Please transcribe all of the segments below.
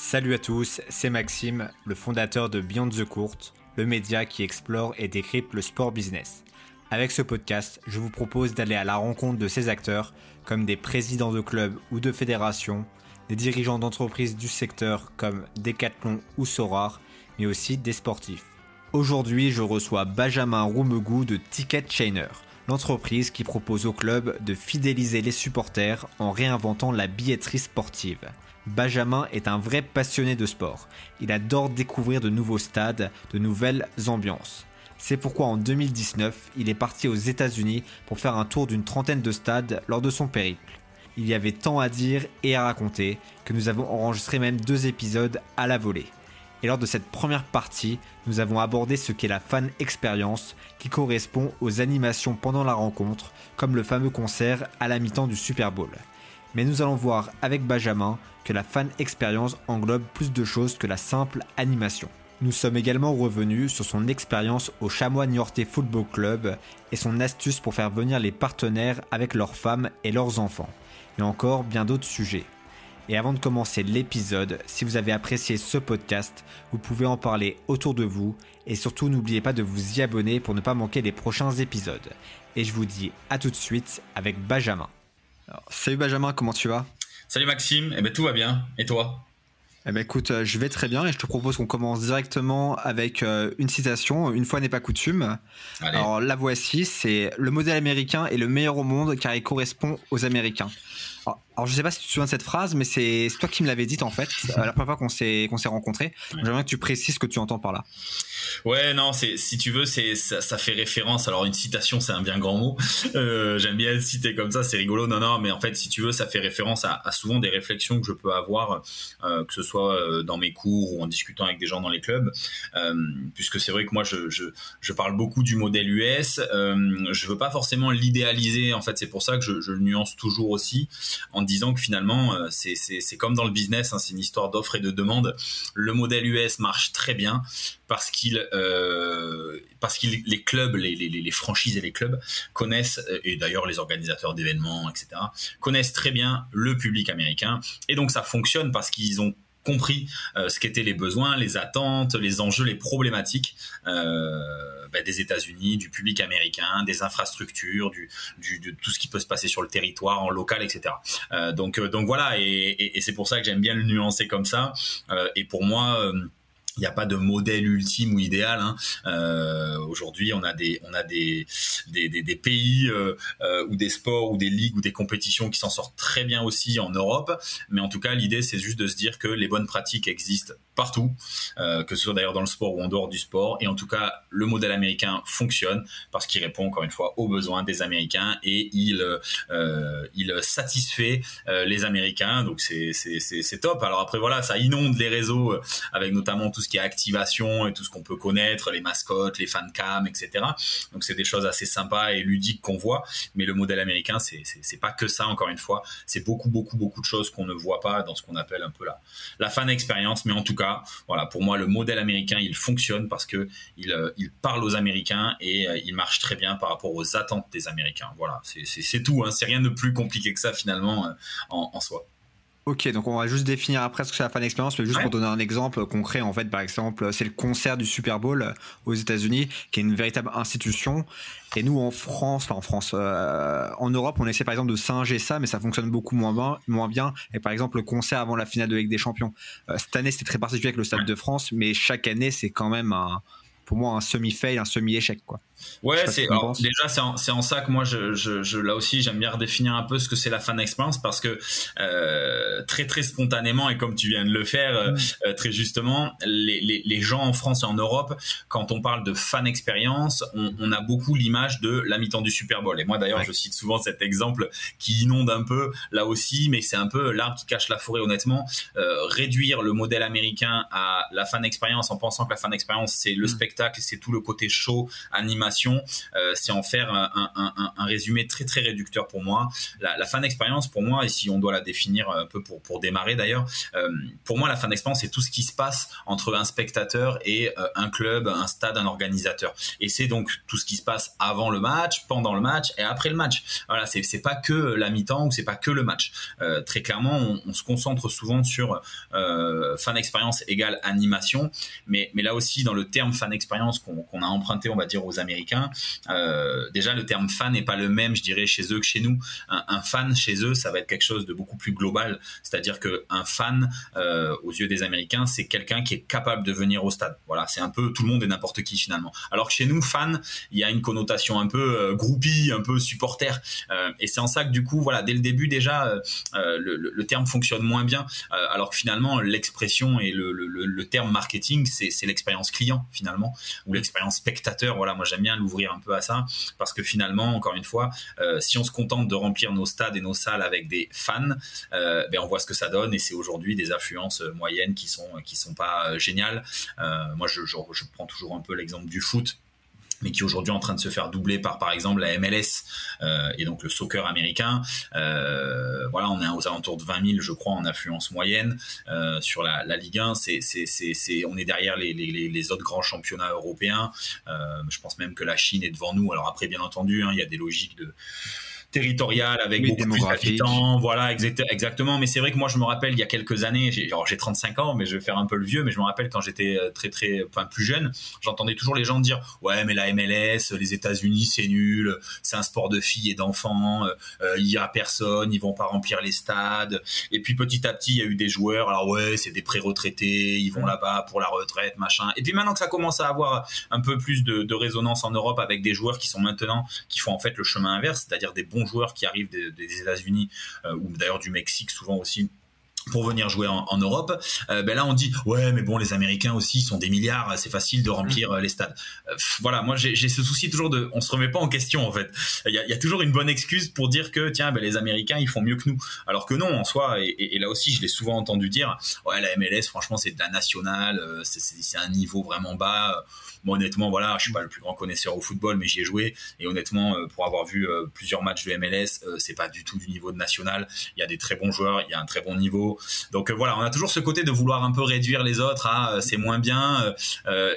Salut à tous, c'est Maxime, le fondateur de Beyond the Court, le média qui explore et décrypte le sport business. Avec ce podcast, je vous propose d'aller à la rencontre de ces acteurs, comme des présidents de clubs ou de fédérations, des dirigeants d'entreprises du secteur comme Decathlon ou Sorar, mais aussi des sportifs. Aujourd'hui, je reçois Benjamin Roumegou de Ticket Chainer, l'entreprise qui propose au club de fidéliser les supporters en réinventant la billetterie sportive. Benjamin est un vrai passionné de sport. Il adore découvrir de nouveaux stades, de nouvelles ambiances. C'est pourquoi en 2019, il est parti aux États-Unis pour faire un tour d'une trentaine de stades lors de son périple. Il y avait tant à dire et à raconter que nous avons enregistré même deux épisodes à la volée. Et lors de cette première partie, nous avons abordé ce qu'est la fan expérience qui correspond aux animations pendant la rencontre, comme le fameux concert à la mi-temps du Super Bowl. Mais nous allons voir avec Benjamin que la fan expérience englobe plus de choses que la simple animation. Nous sommes également revenus sur son expérience au Chamois Niortais Football Club et son astuce pour faire venir les partenaires avec leurs femmes et leurs enfants, et encore bien d'autres sujets. Et avant de commencer l'épisode, si vous avez apprécié ce podcast, vous pouvez en parler autour de vous et surtout n'oubliez pas de vous y abonner pour ne pas manquer les prochains épisodes. Et je vous dis à tout de suite avec Benjamin. salut Benjamin, comment tu vas? Salut Maxime, eh ben, tout va bien, et toi? Eh ben écoute, euh, je vais très bien et je te propose qu'on commence directement avec euh, une citation, une fois n'est pas coutume. Alors la voici, c'est le modèle américain est le meilleur au monde car il correspond aux Américains. Alors, je sais pas si tu te souviens de cette phrase, mais c'est toi qui me l'avais dite en fait, euh, la première fois qu'on s'est qu'on s'est rencontrés. J'aimerais que tu précises ce que tu entends par là. Ouais, non, c'est si tu veux, c'est ça, ça, fait référence. Alors une citation, c'est un bien grand mot. Euh, J'aime bien citer comme ça, c'est rigolo. Non, non, mais en fait, si tu veux, ça fait référence à, à souvent des réflexions que je peux avoir, euh, que ce soit euh, dans mes cours ou en discutant avec des gens dans les clubs, puisque c'est vrai que moi, je, je, je, parle beaucoup du modèle US. Je veux pas forcément l'idéaliser. En fait, c'est pour ça que je, je, le nuance toujours aussi en disant que finalement, euh, c'est comme dans le business, hein, c'est une histoire d'offre et de demande. Le modèle US marche très bien parce qu'il euh, parce qu'il les clubs les, franchises et les clubs connaissent euh, et d'ailleurs les organisateurs d'événements etc connaissent très bien le public américain et donc ça fonctionne parce qu'ils ont compris euh, ce qu'étaient les besoins, les attentes, les enjeux, les problématiques euh, bah, des États-Unis, du public américain, des infrastructures, du, de tout ce qui peut se passer sur le territoire, en local, etc. Euh, donc, donc voilà, et c'est pour ça que j'aime bien le nuancer comme ça. et pour moi il n'y a pas de modèle ultime ou idéal. Hein. Euh, Aujourd'hui, on a des on a des des, des, pays euh, euh, ou des sports ou des ligues ou des compétitions qui s'en sortent très bien aussi en Europe. Mais en tout cas, l'idée c'est juste de se dire que les bonnes pratiques existent partout, euh, que ce soit d'ailleurs dans le sport ou en dehors du sport. Et en tout cas, le modèle américain fonctionne parce qu'il répond encore une fois aux besoins des Américains et il euh, il satisfait euh, les Américains. Donc c'est c'est top. Alors après voilà, ça inonde les réseaux avec notamment tout ce qui est activation et tout ce qu'on peut connaître, les mascottes, les fan cam, etc. Donc c'est des choses assez sympas et ludiques qu'on voit. Mais le modèle américain, c'est c'est pas que ça encore une fois. C'est beaucoup beaucoup beaucoup de choses qu'on ne voit pas dans ce qu'on appelle un peu la la fan expérience. Mais en tout cas, voilà, pour moi le modèle américain il fonctionne parce que il, euh, parle aux Américains et euh, il marche très bien par rapport aux attentes des Américains. Voilà, c'est tout. Hein. C'est rien de plus compliqué que ça finalement euh, en soi. Ok, donc on va juste définir après ce que c'est la fan expérience, mais juste pour donner un exemple concret, en fait, par exemple, c'est le concert du Super Bowl aux États-Unis, qui est une véritable institution. Et nous, en France, enfin en France, euh, en Europe, on essaie par exemple de singer ça, mais ça fonctionne beaucoup moins bien. Moins bien. Et par exemple, le concert avant la finale de Ligue des Champions. Euh, cette année, c'était très particulier avec le Stade de France, mais chaque année, c'est quand même un, pour moi un semi-fail, un semi-échec, quoi. Ouais, c'est déjà c'est en, en, ça que moi je, je, je là aussi j'aime bien redéfinir un peu ce que c'est la fan experience parce que euh, très très spontanément et comme tu viens de le faire euh, mm. euh, très justement les, les, les, gens en France et en Europe quand on parle de fan expérience on, on a beaucoup l'image de la mi-temps du Super Bowl et moi d'ailleurs je cite souvent cet exemple qui inonde un peu là aussi mais c'est un peu l'arbre qui cache la forêt honnêtement euh, réduire le modèle américain à la, fan expérience en pensant que la fan expérience c'est le mm. spectacle, c'est tout le côté show, animation, c'est en faire un, résumé très très réducteur pour moi. La, fan expérience pour moi, et si on doit la définir un peu pour, démarrer d'ailleurs, pour moi la fan expérience c'est tout ce qui se passe entre un spectateur et un club, un stade, un organisateur. Et c'est donc tout ce qui se passe avant le match, pendant le match et après le match. Voilà, c'est pas que la mi-temps ou c'est pas que le match. Euh, très clairement, on, se concentre souvent sur euh, fan expérience égale animation, mais mais là aussi dans le terme fan expérience qu'on a emprunté, on va dire aux Américains, euh, déjà le terme fan n'est pas le même, je dirais chez eux que chez nous. Un, fan chez eux, ça va être quelque chose de beaucoup plus global, c'est-à-dire que un fan aux yeux des Américains, c'est quelqu'un qui est capable de venir au stade. Voilà, c'est un peu tout le monde et n'importe qui finalement. Alors que chez nous, fan, il y a une connotation un peu groupie, un peu supporter. Euh, et c'est en ça que du coup, voilà, dès le début déjà, euh, euh, le, terme fonctionne moins bien, alors que finalement l'expression et le, terme marketing, c'est l'expérience client finalement ou l'expérience spectateur. Voilà, moi j'aime bien l'ouvrir un peu à ça parce que finalement, encore une fois, si on se contente de remplir nos stades et nos salles avec des fans, ben on voit ce que ça donne et c'est aujourd'hui des affluences moyennes qui sont qui sont pas géniales. moi, je prends toujours un peu l'exemple du foot mais qui aujourd'hui est en train de se faire doubler par par exemple la MLS euh, et donc le soccer américain. Euh, voilà, on est aux alentours de 20 000, je crois, en affluence moyenne euh, sur la, la, Ligue 1. C'est, c'est, c'est, c'est, on est derrière les, les, les autres grands championnats européens. Euh, je pense même que la Chine est devant nous. Alors après, bien entendu, hein, il y a des logiques de territorial avec beaucoup plus d'habitants. Voilà, exactement. Mais c'est vrai que moi, je me rappelle il y a quelques années, j'ai, j'ai 35 ans, mais je vais faire un peu le vieux, mais je me rappelle quand j'étais euh, très, très, enfin, plus jeune, j'entendais toujours les gens dire, ouais, mais la MLS, les États-Unis, c'est nul, c'est un sport de filles et d'enfants, euh, euh, il y a personne, ils vont pas remplir les stades. Et puis petit à petit, il y a eu des joueurs, alors ouais, c'est des pré-retraités, ils vont là-bas pour la retraite, machin. Et puis maintenant que ça commence à avoir un peu plus de, de résonance en Europe avec des joueurs qui sont maintenant, qui font en fait le chemin inverse, c'est-à-dire des bons joueurs qui arrivent des, États-Unis euh, ou d'ailleurs du Mexique souvent aussi pour venir jouer en, Europe, euh, ben là on dit ouais mais bon les Américains aussi sont des milliards, c'est facile de remplir euh, les stades. voilà, moi j'ai ce souci toujours de, on se remet pas en question en fait. Il y a, toujours une bonne excuse pour dire que tiens ben, les Américains ils font mieux que nous, alors que non en soi et, et là aussi je l'ai souvent entendu dire ouais la MLS franchement c'est de la nationale, c'est un niveau vraiment bas moi, honnêtement, voilà, je suis pas le plus grand connaisseur au football, mais j'y ai joué. Et honnêtement, euh, pour avoir vu euh, plusieurs matchs de MLS, euh, c'est pas du tout du niveau de national. Il y a des très bons joueurs, il y a un très bon niveau. Donc voilà, on a toujours ce côté de vouloir un peu réduire les autres à c'est moins bien.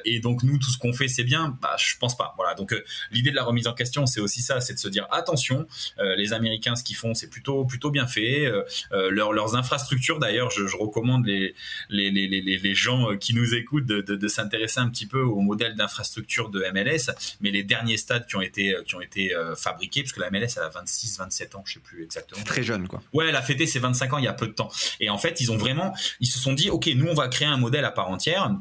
et donc nous, tout ce qu'on fait, c'est bien. Bah, je pense pas. Voilà. Donc l'idée de la remise en question, c'est aussi ça, c'est de se dire attention, les Américains, ce qu'ils font, c'est plutôt plutôt bien fait. leurs infrastructures, d'ailleurs, je, recommande les les, les, les, les gens qui nous écoutent de, de, de s'intéresser un petit peu au modèle d'infrastructure de MLS, mais les derniers stades qui ont été, qui ont été euh, fabriqués, puisque la MLS elle a 26, 27 ans, je sais plus exactement. Très jeune, quoi. Ouais, elle a fêté ses 25 ans il y a peu de temps. Et en fait, ils ont vraiment, ils se sont dit, OK, nous, on va créer un modèle à part entière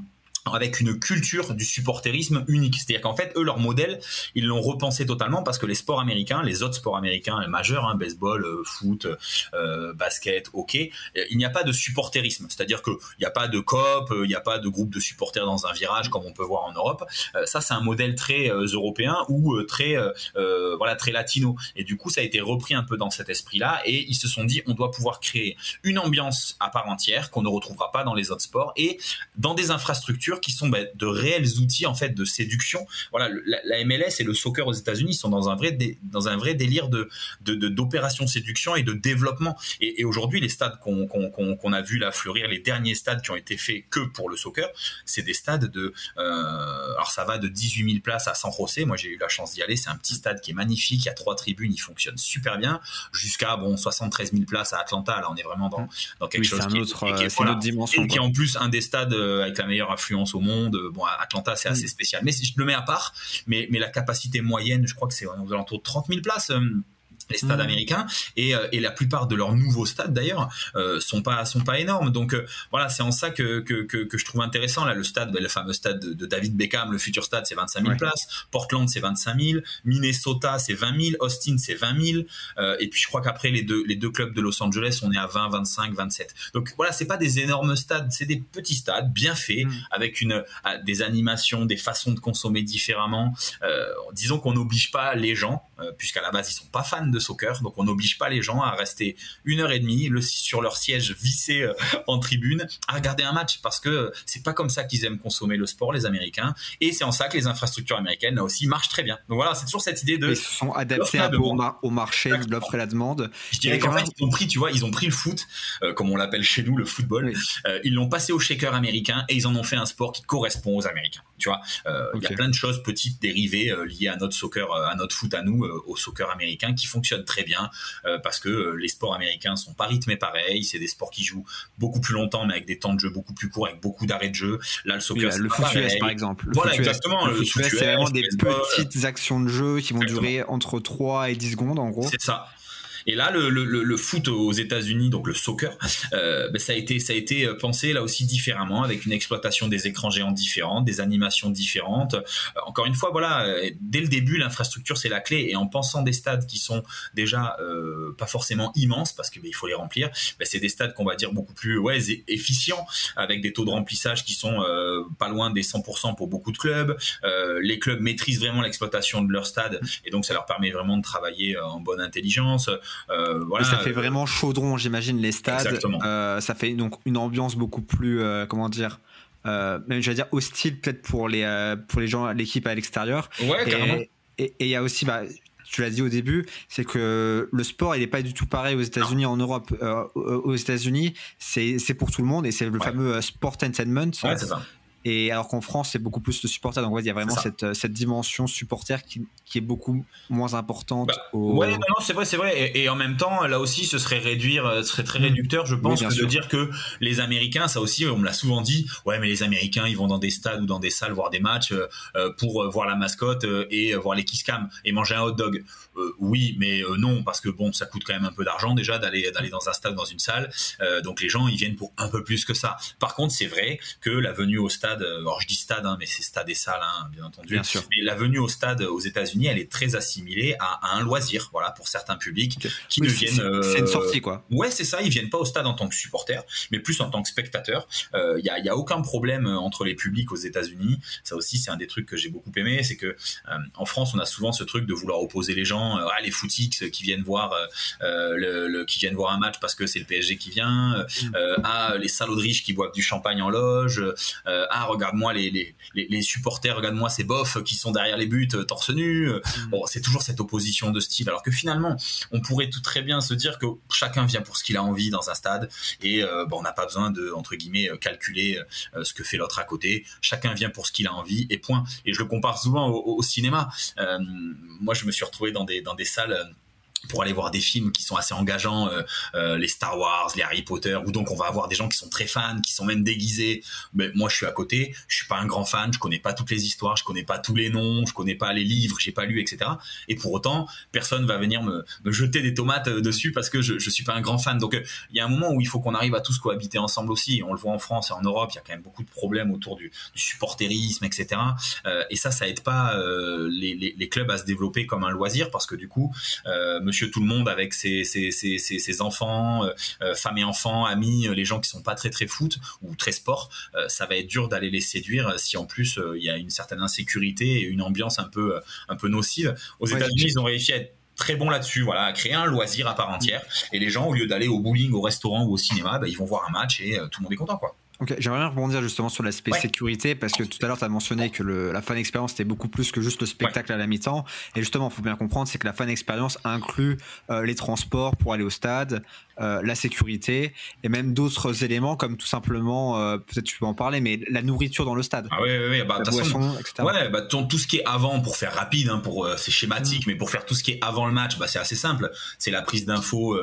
avec une culture du supporterisme unique. C'est-à-dire qu'en fait, eux, leur modèle, ils l'ont repensé totalement parce que les sports américains, les autres sports américains majeurs, hein, baseball, euh, foot, euh, basket, hockey, euh, il n'y a pas de supporterisme. C'est-à-dire qu'il n'y a pas de COP, il n'y a pas de groupe de supporters dans un virage comme on peut voir en Europe. ça, c'est un modèle très européen ou très, voilà, très latino. Et du coup, ça a été repris un peu dans cet esprit-là et ils se sont dit, on doit pouvoir créer une ambiance à part entière qu'on ne retrouvera pas dans les autres sports et dans des infrastructures qui sont bah, de réels outils en fait de séduction. Voilà, la, MLS et le soccer aux États-Unis sont dans un vrai dans un vrai délire de d'opération séduction et de développement. Et, aujourd'hui, les stades qu'on a vu là fleurir, les derniers stades qui ont été faits que pour le soccer, c'est des stades de euh, alors ça va de 18 000 places à San José. Moi, j'ai eu la chance d'y aller. C'est un petit stade qui est magnifique. Il y a trois tribunes, il fonctionne super bien. Jusqu'à bon 73 000 places à Atlanta. Là, on est vraiment dans, dans quelque chose qui, autre, est, une autre dimension. Et qui est en plus un des stades euh, avec la meilleure au monde. Bon, Atlanta, c'est assez spécial. Mais si je le mets à part, mais, mais la capacité moyenne, je crois que c'est aux alentours de 30 000 places. Les stades mmh. américains. Et, euh, et, la plupart de leurs nouveaux stades d'ailleurs euh, sont pas sont pas énormes. Donc euh, voilà c'est en ça que, que, que, que, je trouve intéressant là le stade le fameux stade de, David Beckham le futur stade c'est 25 000 places. Portland c'est 25 000 Minnesota c'est 20 000 Austin c'est 20 000 euh, et puis je crois qu'après les deux les deux clubs de Los Angeles on est à 20 25 27 donc voilà c'est pas des énormes stades c'est des petits stades bien faits mmh. avec une des animations des façons de consommer différemment. Disons qu'on n'oblige pas les gens puisqu'à la base ils sont pas fans de soccer. Donc on n'oblige pas les gens à rester une heure et demie le, sur leur siège vissé euh, en tribune à regarder un match parce que c'est pas comme ça qu'ils aiment consommer le sport, les Américains. Et c'est en ça que les infrastructures américaines là aussi marchent très bien. Donc voilà, c'est toujours cette idée de. Ils se sont adaptés un peu au, marché de l'offre et la demande. Je dirais qu'en fait, ils ont pris, tu vois, ils ont pris le foot, euh, comme on l'appelle chez nous, le football. Euh, ils l'ont passé au shaker américain et ils en ont fait un sport qui correspond aux Américains. Tu vois, il y a plein de choses petites dérivées liées à notre soccer, à notre foot à nous, au soccer américain, qui fonctionnent très bien parce que les sports américains sont pas rythmés pareil. C'est des sports qui jouent beaucoup plus longtemps, mais avec des temps de jeu beaucoup plus courts, avec beaucoup d'arrêts de jeu. Là, le soccer, le foot US, par exemple. Le voilà, exactement. Le, foot US, c'est vraiment des petites actions de jeu qui vont durer entre 3 et 10 secondes, en gros. C'est ça. Et là, le, le, le foot aux États-Unis, donc le soccer, euh, ben, ça a été ça a été pensé là aussi différemment, avec une exploitation des écrans géants différentes, des animations différentes. Euh, encore une fois, voilà, euh, dès le début, l'infrastructure c'est la clé. Et en pensant des stades qui sont déjà euh, pas forcément immenses, parce qu'il ben, faut les remplir, ben, c'est des stades qu'on va dire beaucoup plus ouais efficients, avec des taux de remplissage qui sont euh, pas loin des 100% pour beaucoup de clubs. Euh, les clubs maîtrisent vraiment l'exploitation de leur stade, et donc ça leur permet vraiment de travailler en bonne intelligence. Euh, ça fait vraiment chaudron, j'imagine, les stades. Euh, ça fait donc une ambiance beaucoup plus, euh, comment dire, même je vais dire hostile peut-être pour les pour les gens, l'équipe à l'extérieur. Ouais. Et il y a aussi, bah, tu l'as dit au début, c'est que le sport, il n'est pas du tout pareil aux États-Unis, en Europe. aux États-Unis, c'est pour tout le monde et c'est le fameux sport entertainment. Ouais, ça. Et alors qu'en France, c'est beaucoup plus le supporter. Donc, il y a vraiment cette, euh, cette, dimension supporter qui, qui, est beaucoup moins importante. Bah, Ouais, non, non c'est vrai, c'est vrai. Et, en même temps, là aussi, ce serait réduire, euh, ce serait très mmh. réducteur, je pense, de dire que les Américains, ça aussi, on me l'a souvent dit. Ouais, mais les Américains, ils vont dans des stades ou dans des salles voir des matchs euh, pour voir la mascotte et voir les kiss cam et manger un hot dog. oui, mais non, parce que bon, ça coûte quand même un peu d'argent déjà d'aller d'aller dans un stade, dans une salle. donc les gens, ils viennent pour un peu plus que ça. Par contre, c'est vrai que la venue au stade euh, alors je dis stade, hein, mais c'est stade et salle, hein, bien entendu. Mais la venue au stade aux États-Unis, elle est très assimilée à, un loisir, voilà, pour certains publics qui deviennent. C'est une euh, sortie, quoi. Ouais, c'est ça. Ils viennent pas au stade en tant que supporters, mais plus en tant que spectateurs. Il euh, y, a, y, a, aucun problème entre les publics aux États-Unis. Ça aussi, c'est un des trucs que j'ai beaucoup aimé, c'est que en France, on a souvent ce truc de vouloir opposer les gens, ah, les footix qui viennent voir, le, qui viennent voir un match parce que c'est le PSG qui vient, mm. à les salauds de riches qui boivent du champagne en loge, à ah, regarde-moi les, les, supporters, regarde-moi ces bofs qui sont derrière les buts euh, torse nu. Euh, mm. Bon, c'est toujours cette opposition de style. Alors que finalement, on pourrait tout très bien se dire que chacun vient pour ce qu'il a envie dans un stade et euh, bon, on n'a pas besoin de entre guillemets calculer ce que fait l'autre à côté. Chacun vient pour ce qu'il a envie et point. Et je le compare souvent au, cinéma. moi, je me suis retrouvé dans des dans des salles pour aller voir des films qui sont assez engageants, euh, euh, les Star Wars, les Harry Potter, où donc on va avoir des gens qui sont très fans, qui sont même déguisés. Mais moi, je suis à côté, je suis pas un grand fan, je connais pas toutes les histoires, je connais pas tous les noms, je connais pas les livres, j'ai pas lu, etc. Et pour autant, personne va venir me, jeter des tomates euh, dessus parce que je, je suis pas un grand fan. Donc, il y a un moment où il faut qu'on arrive à tous cohabiter ensemble aussi. On le voit en France et en Europe, il y a quand même beaucoup de problèmes autour du, du supporterisme, etc. et ça, ça aide pas les, les, les, clubs à se développer comme un loisir parce que du coup, monsieur tout le monde avec ses, ses, enfants, euh, euh, femmes et enfants, amis, euh, les gens qui sont pas très très foot ou très sport, ça va être dur d'aller les séduire si en plus il y a une certaine insécurité et une ambiance un peu un peu nocive. Aux États-Unis, ils ont réussi à être très bon là-dessus, voilà, à créer un loisir à part entière. Et les gens, au lieu d'aller au bowling, au restaurant ou au cinéma, bah, ils vont voir un match et tout le monde est content, quoi. Ok, j'aimerais bien rebondir justement sur l'aspect sécurité parce que tout à l'heure tu as mentionné que le, la fan expérience était beaucoup plus que juste le spectacle à la mi-temps. Et justement, il faut bien comprendre, c'est que la fan expérience inclut euh, les transports pour aller au stade, euh, la sécurité et même d'autres éléments comme tout simplement, euh, peut-être tu peux en parler, mais la nourriture dans le stade. Ah oui, oui, oui. Bah, la boisson, etc. Ouais, bah, tout ce qui est avant, pour faire rapide, hein, pour c'est schématique, mm. mais pour faire tout ce qui est avant le match, bah, c'est assez simple. C'est la prise d'infos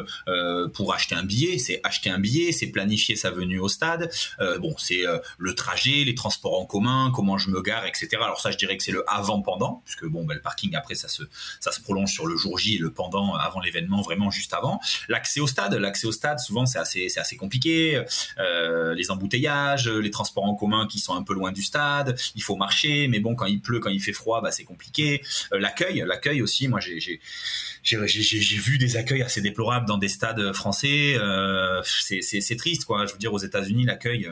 pour acheter un billet, c'est acheter un billet, c'est planifier sa venue au stade. Euh, bon, c'est euh, le trajet, les transports en commun, comment je me gare, etc. Alors ça, je dirais que c'est le avant-pendant, puisque bon, ben, le parking après ça se ça se prolonge sur le jour J et le pendant avant l'événement, vraiment juste avant. L'accès au stade, l'accès au stade, souvent c'est assez c'est assez compliqué. Euh, les embouteillages, les transports en commun qui sont un peu loin du stade, il faut marcher, mais bon, quand il pleut, quand il fait froid, bah c'est compliqué. l'accueil, l'accueil aussi, moi j'ai j'ai vu des accueils assez déplorables dans des stades français. c'est triste, quoi. Je veux dire, aux États-Unis, l'accueil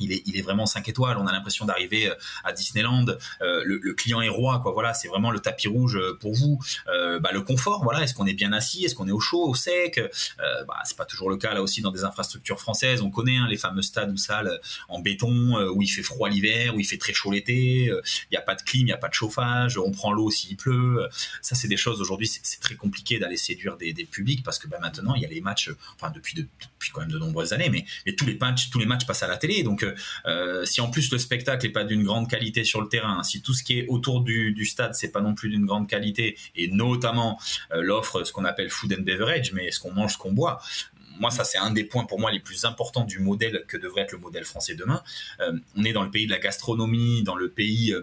il est, il est vraiment 5 étoiles. On a l'impression d'arriver euh, à Disneyland. Euh, le, client est roi, quoi. Voilà, c'est vraiment le tapis rouge euh, pour vous. bah, le confort, voilà. Est-ce qu'on est bien assis? Est-ce qu'on est au chaud, au sec? Bah, C'est pas toujours le cas là aussi dans des infrastructures françaises. On connaît hein, les fameux stades ou salles en béton où il fait froid l'hiver, où il fait très chaud l'été. Il n'y a pas de clim, il n'y a pas de chauffage. On prend l'eau s'il pleut. Ça, c'est des choses aujourd'hui. C'est très compliqué d'aller séduire des, des, publics parce que bah, maintenant il y a les matchs. Enfin, depuis, depuis quand même de nombreuses années, mais, mais tous les matchs, tous les matchs passent à la télé. Donc euh, si en plus le spectacle n'est pas d'une grande qualité sur le terrain, si tout ce qui est autour du, du stade c'est pas non plus d'une grande qualité, et notamment euh, l'offre, ce qu'on appelle food and beverage, mais ce qu'on mange, ce qu'on boit, moi, ça, c'est un des points pour moi les plus importants du modèle que devrait être le modèle français demain. Euh, on est dans le pays de la gastronomie, dans le pays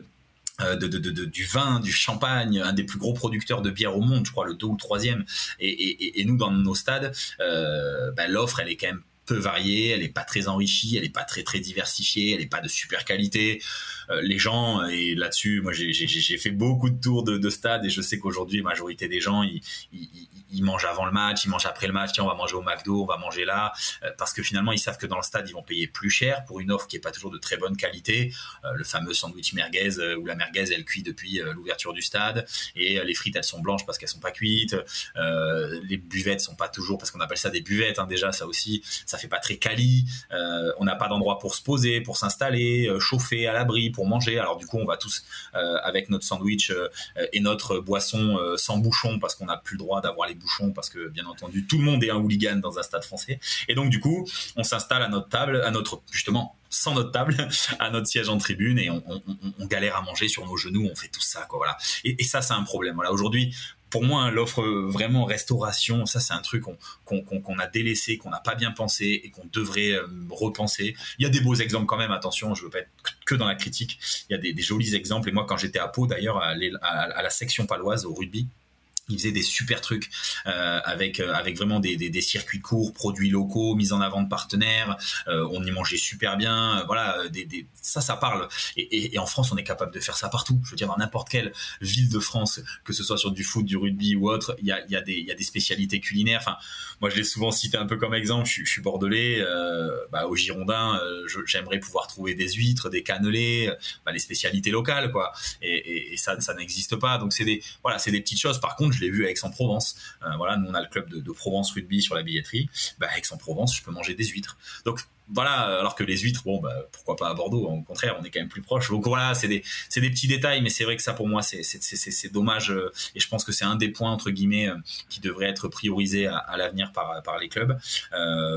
du vin, du champagne, un des plus gros producteurs de bière au monde, je crois le deux ou le troisième. Et, et, nous, dans nos stades, bah, l'offre, elle est quand même variée, elle n'est pas très enrichie, elle n'est pas très très diversifiée, elle n'est pas de super qualité. Euh, les gens, et là-dessus, moi j'ai fait beaucoup de tours de, de stade et je sais qu'aujourd'hui, la majorité des gens, ils, ils, mangent avant le match, ils mangent après le match, tiens, on va manger au McDo, on va manger là, euh, parce que finalement, ils savent que dans le stade, ils vont payer plus cher pour une offre qui est pas toujours de très bonne qualité. Euh, le fameux sandwich merguez où la merguez, elle cuit depuis l'ouverture du stade et les frites, elles sont blanches parce qu'elles sont pas cuites. les buvettes sont pas toujours, parce qu'on appelle ça des buvettes, hein, déjà, ça aussi, ça fait pas très quali. on n'a pas d'endroit pour se poser, pour s'installer, chauffer à l'abri, pour manger. Alors du coup, on va tous euh, avec notre sandwich euh, et notre boisson euh, sans bouchon parce qu'on n'a plus le droit d'avoir les bouchons parce que bien entendu tout le monde est un hooligan dans un stade français. Et donc du coup, on s'installe à notre table, à notre justement sans notre table, à notre siège en tribune et on, galère à manger sur nos genoux, on fait tout ça, quoi, voilà. Et, ça, c'est un problème. Voilà, aujourd'hui, pour moi, hein, l'offre vraiment restauration, ça c'est un truc qu'on a délaissé, qu'on n'a pas bien pensé et qu'on devrait euh, repenser. Il y a des beaux exemples quand même, attention, je veux pas être que dans la critique. Il y a des, jolis exemples. Et moi, quand j'étais à Pau, d'ailleurs, à, à, la section paloise au rugby, il faisait des super trucs euh, avec euh, avec vraiment des, des, circuits courts, produits locaux, mise en avant de partenaires. Euh, on y mangeait super bien. voilà, des, des, ça, ça parle. Et, en France, on est capable de faire ça partout. Je veux dire, dans n'importe quelle ville de France, que ce soit sur du foot, du rugby ou autre, il y a, y, a y a des spécialités culinaires. Enfin, moi, je l'ai souvent cité un peu comme exemple. Je, je suis bordelais. bah, au Girondin, j'aimerais pouvoir trouver des huîtres, des cannelés, bah, les spécialités locales, quoi. Et, et ça, ça n'existe pas. Donc, c'est des voilà, c'est des petites choses. Par contre, je l'ai vu à Aix-en-Provence. Euh, voilà, nous on a le club de, Provence Rugby sur la billetterie. Bah, Aix-en-Provence, je peux manger des huîtres. Donc voilà, alors que les huîtres, bon, bah, pourquoi pas à Bordeaux Au contraire, on est quand même plus proche. Donc voilà, c'est des, des petits détails, mais c'est vrai que ça, pour moi, c'est dommage. Euh, et je pense que c'est un des points, entre guillemets, euh, qui devrait être priorisé à, l'avenir par, par les clubs.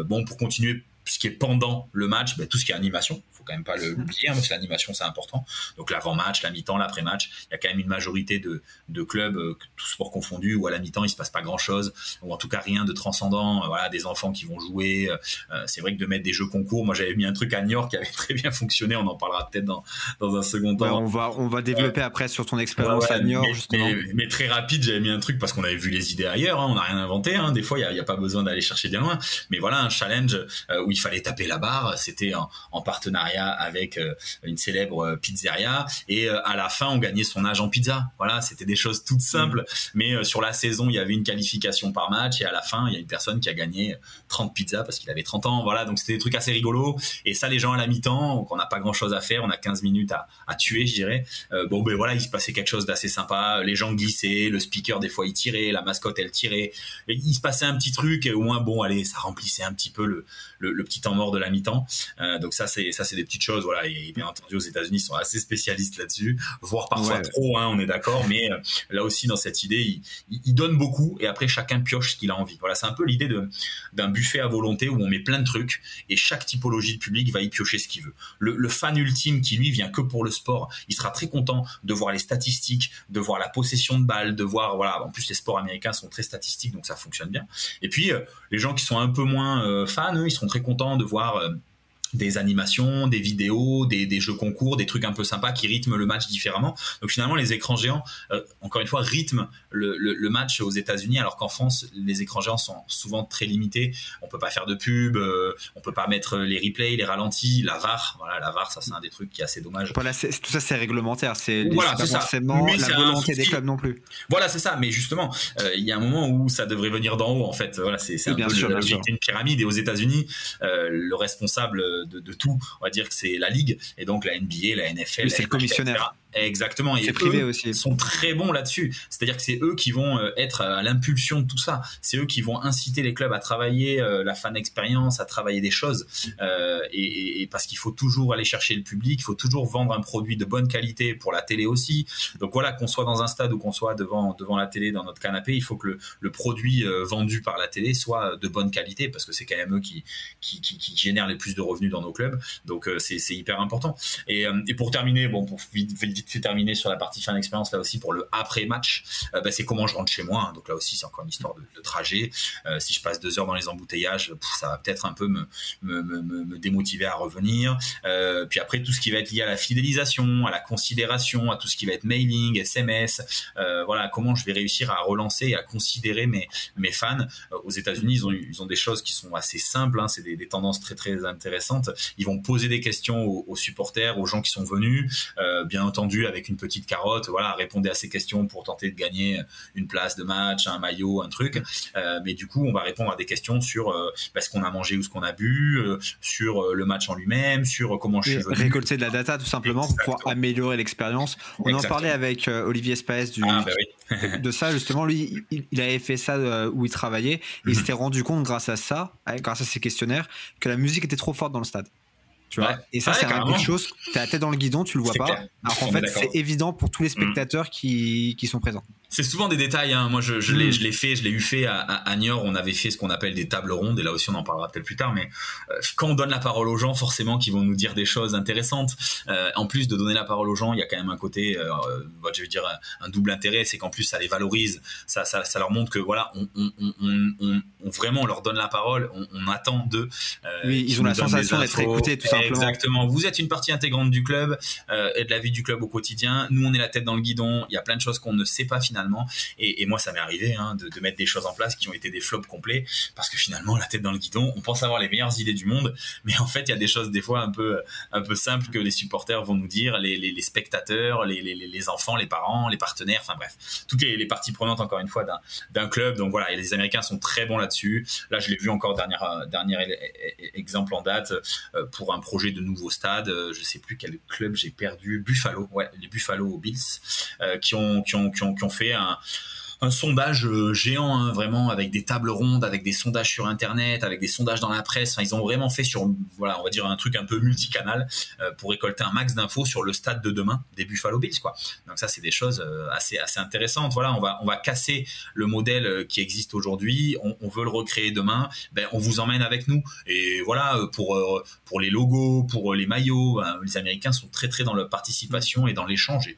bon, pour continuer, ce qui est pendant le match, bah, tout ce qui est animation, quand même pas le oublier, hein, parce que l'animation c'est important. Donc l'avant-match, la mi-temps, l'après-match, il y a quand même une majorité de, de clubs, euh, tous sports confondus, où à la mi-temps il se passe pas grand-chose, ou en tout cas rien de transcendant. Euh, voilà, des enfants qui vont jouer. Euh, c'est vrai que de mettre des jeux concours, moi j'avais mis un truc à Niort qui avait très bien fonctionné. On en parlera peut-être dans, dans un second temps. on va on va développer après sur ton expérience à Niort mais, justement. Mais, très rapide, j'avais mis un truc parce qu'on avait vu les idées ailleurs. Hein, on n'a rien inventé. Hein, des fois, il n'y a, pas besoin d'aller chercher bien loin. Mais voilà, un challenge où il fallait taper la barre. C'était en, en partenariat avec euh, une célèbre euh, pizzeria et euh, à la fin on gagnait son âge en pizza. Voilà, c'était des choses toutes simples, mm. mais sur la saison il y avait une qualification par match et à la fin il y a une personne qui a gagné 30 pizzas parce qu'il avait 30 ans. Voilà, donc c'était des trucs assez rigolos et ça les gens à la mi-temps, on n'a pas grand chose à faire, on a 15 minutes à, à tuer, je dirais. bon ben voilà, il se passait quelque chose d'assez sympa, les gens glissaient, le speaker des fois il tirait, la mascotte elle tirait, et il se passait un petit truc et au moins bon allez, ça remplissait un petit peu le, le, petit temps mort de la mi-temps. donc ça c'est ça c'est des petites choses voilà et bien entendu aux États-Unis sont assez spécialistes là-dessus, voire parfois trop, hein, on est d'accord, mais euh, là aussi dans cette idée, ils, donnent beaucoup et après chacun pioche ce qu'il a envie. Voilà, c'est un peu l'idée d'un buffet à volonté où on met plein de trucs et chaque typologie de public va y piocher ce qu'il veut. Le, fan ultime qui lui vient que pour le sport, il sera très content de voir les statistiques, de voir la possession de balles, de voir voilà, en plus les sports américains sont très statistiques donc ça fonctionne bien. Et puis euh, les gens qui sont un peu moins euh, fans, eux, ils seront très contents de voir des animations, des vidéos, des, des, jeux concours, des trucs un peu sympas qui rythment le match différemment. Donc finalement, les écrans géants, euh, encore une fois, rythment le, le, le match aux États-Unis, alors qu'en France, les écrans géants sont souvent très limités. On peut pas faire de pub, euh, on peut pas mettre les replays, les ralentis, la VAR. Voilà, la VAR, ça c'est un des trucs qui est assez dommage. Voilà, tout ça c'est réglementaire, c'est voilà, pas forcément la volonté des clubs non plus. Voilà, c'est ça. Mais justement, euh, il y a un moment où ça devrait venir d'en haut. En fait, voilà, c'est un peu une pyramide. Et aux États-Unis, euh, le responsable de, tout. On va dire que c'est la ligue et donc la NBA, la NFL. c'est le commissionnaire. Exactement. Et privé aussi. sont très bons là-dessus. C'est-à-dire que c'est eux qui vont euh, être à l'impulsion de tout ça. C'est eux qui vont inciter les clubs à travailler euh, la fan expérience, à travailler des choses. Euh, et, et, parce qu'il faut toujours aller chercher le public, il faut toujours vendre un produit de bonne qualité pour la télé aussi. Donc voilà, qu'on soit dans un stade ou qu'on soit devant devant la télé dans notre canapé, il faut que le, le produit euh, vendu par la télé soit de bonne qualité parce que c'est quand même eux qui qui, qui, qui génèrent les plus de revenus dans nos clubs. Donc c'est hyper important. Et, et pour terminer, bon, pour vite, vite c'est terminé sur la partie fin d'expérience là aussi pour le après match euh, bah, c'est comment je rentre chez moi hein. donc là aussi c'est encore une histoire de, trajet. Euh, si je passe deux heures dans les embouteillages ça va peut-être un peu me, me, me, démotiver à revenir. Euh, puis après tout ce qui va être lié à la fidélisation à la considération à tout ce qui va être mailing SMS voilà comment je vais réussir à relancer et à considérer mes, mes fans. Aux États-Unis ils ont, ils ont des choses qui sont assez simples hein. c'est des, des, tendances très très intéressantes. Ils vont poser des questions aux, aux supporters aux gens qui sont venus. Bien entendu avec une petite carotte, voilà, répondez à ces questions pour tenter de gagner une place de match, un maillot, un truc. Euh, mais du coup, on va répondre à des questions sur euh, bah, ce qu'on a mangé ou ce qu'on a bu, euh, sur le match en lui-même, sur comment je suis venu. Récolter de la data tout simplement pour pouvoir améliorer l'expérience. On en parlait avec Olivier Spaes du, ah, bah de ça justement. Lui, il, avait fait ça où il travaillait et il mhm. s'était rendu compte grâce à ça, grâce à ces questionnaires, que la musique était trop forte dans le stade. Et ça, c'est un peu de chose. T'as la tête dans le guidon, tu le vois pas. Alors qu'en fait, c'est évident pour tous les mm. spectateurs qui, qui sont présents c'est souvent des détails. Hein. Moi, je, je l'ai, mm. l'ai fait, je l'ai eu fait à, à, Niort. On avait fait ce qu'on appelle des tables rondes, et là aussi, on en parlera peut-être plus tard. Mais euh, quand on donne la parole aux gens, forcément, qui vont nous dire des choses intéressantes. Euh, en plus de donner la parole aux gens, il y a quand même un côté, euh, bah, je vais dire, un, double intérêt, c'est qu'en plus, ça les valorise. Ça, ça, ça, leur montre que voilà, on, on, on, on, vraiment, on leur donne la parole. On, attend d'eux. oui, ils ont la sensation d'être écoutés, tout Exactement. Vous êtes une partie intégrante du club et de la vie du club au quotidien. Nous, on est la tête dans le guidon. Il y a plein de choses qu'on ne sait pas finalement. Et, moi, ça m'est arrivé hein, de, mettre des choses en place qui ont été des flops complets parce que finalement, la tête dans le guidon, on pense avoir les meilleures idées du monde, mais en fait, il y a des choses des fois un peu un peu simples que les supporters vont nous dire, les, spectateurs, les, enfants, les parents, les partenaires, enfin bref, toutes les, parties prenantes encore une fois d'un club. Donc voilà, les Américains sont très bons là-dessus. Là, je l'ai vu encore dernier dernier exemple en date euh, pour un projet de nouveau stade. Euh, je sais plus quel club j'ai perdu, Buffalo, ouais, les Buffalo Bills, euh, qui ont qui ont qui ont, qui ont fait un un sondage euh, géant, hein, vraiment, avec des tables rondes, avec des sondages sur Internet, avec des sondages dans la presse. Enfin, ils ont vraiment fait sur, voilà, on va dire un truc un peu multicanal euh, pour récolter un max d'infos sur le stade de demain des Buffalo Bills, quoi. Donc ça, c'est des choses euh, assez assez intéressantes. Voilà, on va on va casser le modèle qui existe aujourd'hui. On, veut le recréer demain. Ben, on vous emmène avec nous. Et voilà, pour pour les logos, pour les maillots, ben, les Américains sont très très dans la participation et dans l'échange.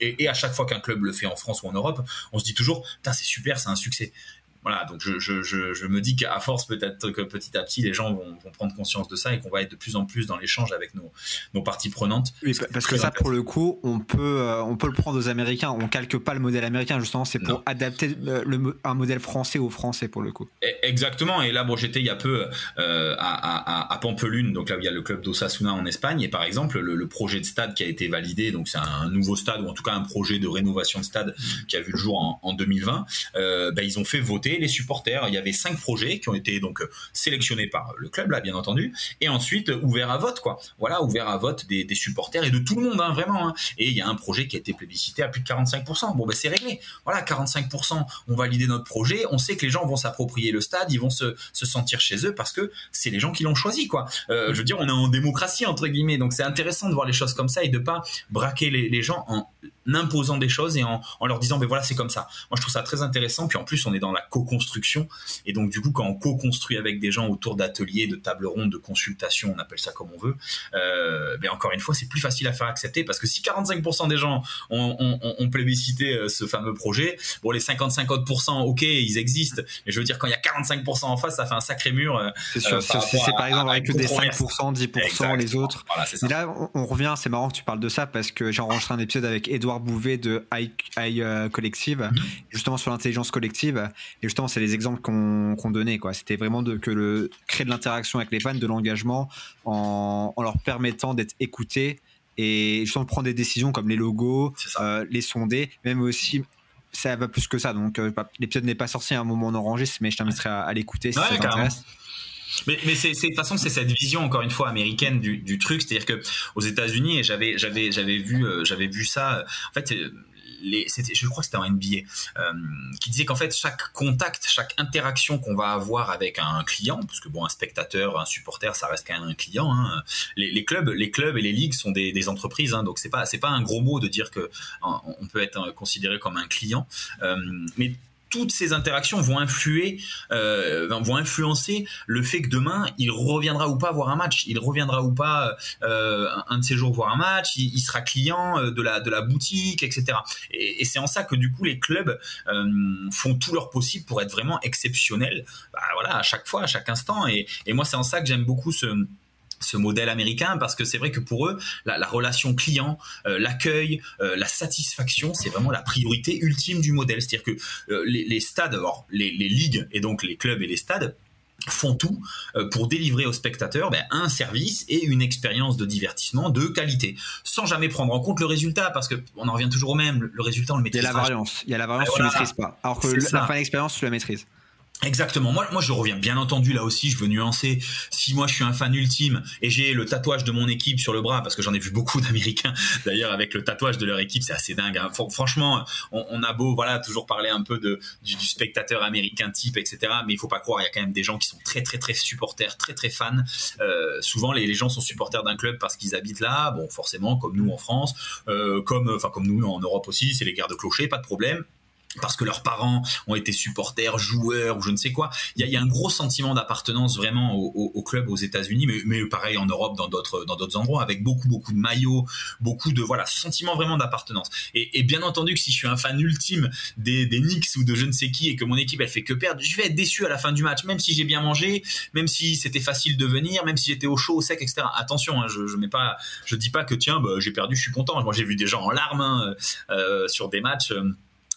Et à chaque fois qu'un club le fait en France ou en Europe, on se dit toujours c'est super, c'est un succès voilà, donc je, je, je, je me dis qu'à force, peut-être que petit à petit, les gens vont, vont, prendre conscience de ça et qu'on va être de plus en plus dans l'échange avec nos, nos parties prenantes. Oui, parce que ça, pour le coup, on peut, euh, on peut le prendre aux Américains. On calque pas le modèle américain, justement, c'est pour adapter le, un modèle français aux Français, pour le coup. E, exactement. Et là, bon, j'étais il y a peu euh, à, à, à, Pampelune, donc là où il y a le club d'Osasuna en Espagne. Et par exemple, le, le, projet de stade qui a été validé, donc c'est un nouveau stade, ou en tout cas un projet de rénovation de stade mmh. qui a vu le jour en, en 2020, euh, ben, ils ont fait voter les supporters. Il y avait cinq projets qui ont été donc euh, sélectionnés par le club là, bien entendu, et ensuite euh, ouverts à vote quoi. Voilà, ouvert à vote des, supporters et de tout le monde hein, vraiment. Hein. Et il y a un projet qui a été plébiscité à plus de 45%. Bon ben c'est réglé. Voilà, 45%. On valide notre projet. On sait que les gens vont s'approprier le stade, ils vont se, sentir chez eux parce que c'est les gens qui l'ont choisi quoi. Euh, je veux dire, on est en démocratie entre guillemets, donc c'est intéressant de voir les choses comme ça et de pas braquer les gens en imposant des choses et en, en leur disant ben voilà c'est comme ça. Moi je trouve ça très intéressant. Puis en plus on est dans la co-construction et donc du coup quand on co-construit avec des gens autour d'ateliers, de tables rondes, de consultations, on appelle ça comme on veut. Euh, ben encore une fois c'est plus facile à faire accepter parce que si 45% des gens ont, ont, ont, plébiscité euh, ce fameux projet, bon les 50-50% ok ils existent, mais je veux dire quand il y a 45% en face ça fait un sacré mur. Euh, c'est sûr. c'est par exemple avec des 5%, 10% les autres. et là on, on revient, c'est marrant que tu parles de ça parce que j'ai enregistré un épisode avec Edouard Bouvet de High, euh, Collective, mhm. justement sur l'intelligence collective. Et justement, c'est les exemples qu'on donnait. C'était vraiment de, que le, créer de l'interaction avec les fans, de l'engagement, en, leur permettant d'être écoutés et justement de prendre des décisions comme les logos, euh, les sonder, même aussi ça va plus que ça. Donc, euh, l'épisode n'est pas sorti à un moment on enregistre, mais je t'inviterai à, l'écouter si ça t'intéresse. Mais, mais c'est, de toute façon, c'est cette vision encore une fois américaine du, du truc, c'est-à-dire que aux États-Unis, et j'avais, j'avais, j'avais vu, euh, j'avais vu ça. En fait, les, je crois que c'était en NBA, euh, qui disait qu'en fait chaque contact, chaque interaction qu'on va avoir avec un client, parce que bon, un spectateur, un supporter, ça reste quand même un client. Hein. Les, clubs, les clubs et les ligues sont des, entreprises, hein, donc c'est pas c'est pas un gros mot de dire que on peut être considéré comme un client, euh, mais toutes ces interactions vont influer, euh, vont influencer le fait que demain il reviendra ou pas voir un match, il reviendra ou pas euh, un de ces jours voir un match, il, sera client euh, de la de la boutique, etc. Et, c'est en ça que du coup les clubs font tout leur possible pour être vraiment exceptionnels, bah, voilà à chaque fois, à chaque instant. Et, et moi c'est en ça que j'aime beaucoup ce ce modèle américain parce que c'est vrai que pour eux la, relation client euh, l'accueil euh, la satisfaction c'est vraiment la priorité ultime du modèle. C'est-à-dire que euh, les, stades alors les, ligues et donc les clubs et les stades font tout pour délivrer aux spectateurs ben, un service et une expérience de divertissement de qualité, sans jamais prendre en compte le résultat, parce que on en revient toujours au même, le résultat on le maîtrise. Il y a la variance, il y a la variance, tu ne maîtrises pas, alors que la fin d'expérience tu la maîtrises. Exactement. Moi, moi, je reviens. Bien entendu, là aussi, je veux nuancer. Si moi, je suis un fan ultime et j'ai le tatouage de mon équipe sur le bras, parce que j'en ai vu beaucoup d'Américains, d'ailleurs, avec le tatouage de leur équipe, c'est assez dingue. Hein. Franchement, on, a beau, voilà, toujours parler un peu du, spectateur américain type, etc. Mais il faut pas croire, il y a quand même des gens qui sont très, très, très supporters, très, très fans. Euh, souvent, les, gens sont supporters d'un club parce qu'ils habitent là. Bon, forcément, comme nous en France, euh, comme, enfin, comme nous en Europe aussi, c'est les guerres de clocher, pas de problème parce que leurs parents ont été supporters, joueurs ou je ne sais quoi. Il y a, un gros sentiment d'appartenance vraiment au, club aux États-Unis, mais, pareil en Europe, dans d'autres endroits, avec beaucoup beaucoup de maillots, beaucoup de voilà sentiment vraiment d'appartenance. Et, bien entendu que si je suis un fan ultime des, des Knicks ou de je ne sais qui et que mon équipe elle fait que perdre, je vais être déçu à la fin du match, même si j'ai bien mangé, même si c'était facile de venir, même si j'étais au chaud, au sec, etc. Attention, hein, je, je dis pas que tiens, bah, j'ai perdu, je suis content. Moi j'ai vu des gens en larmes hein, euh, sur des matchs. Euh,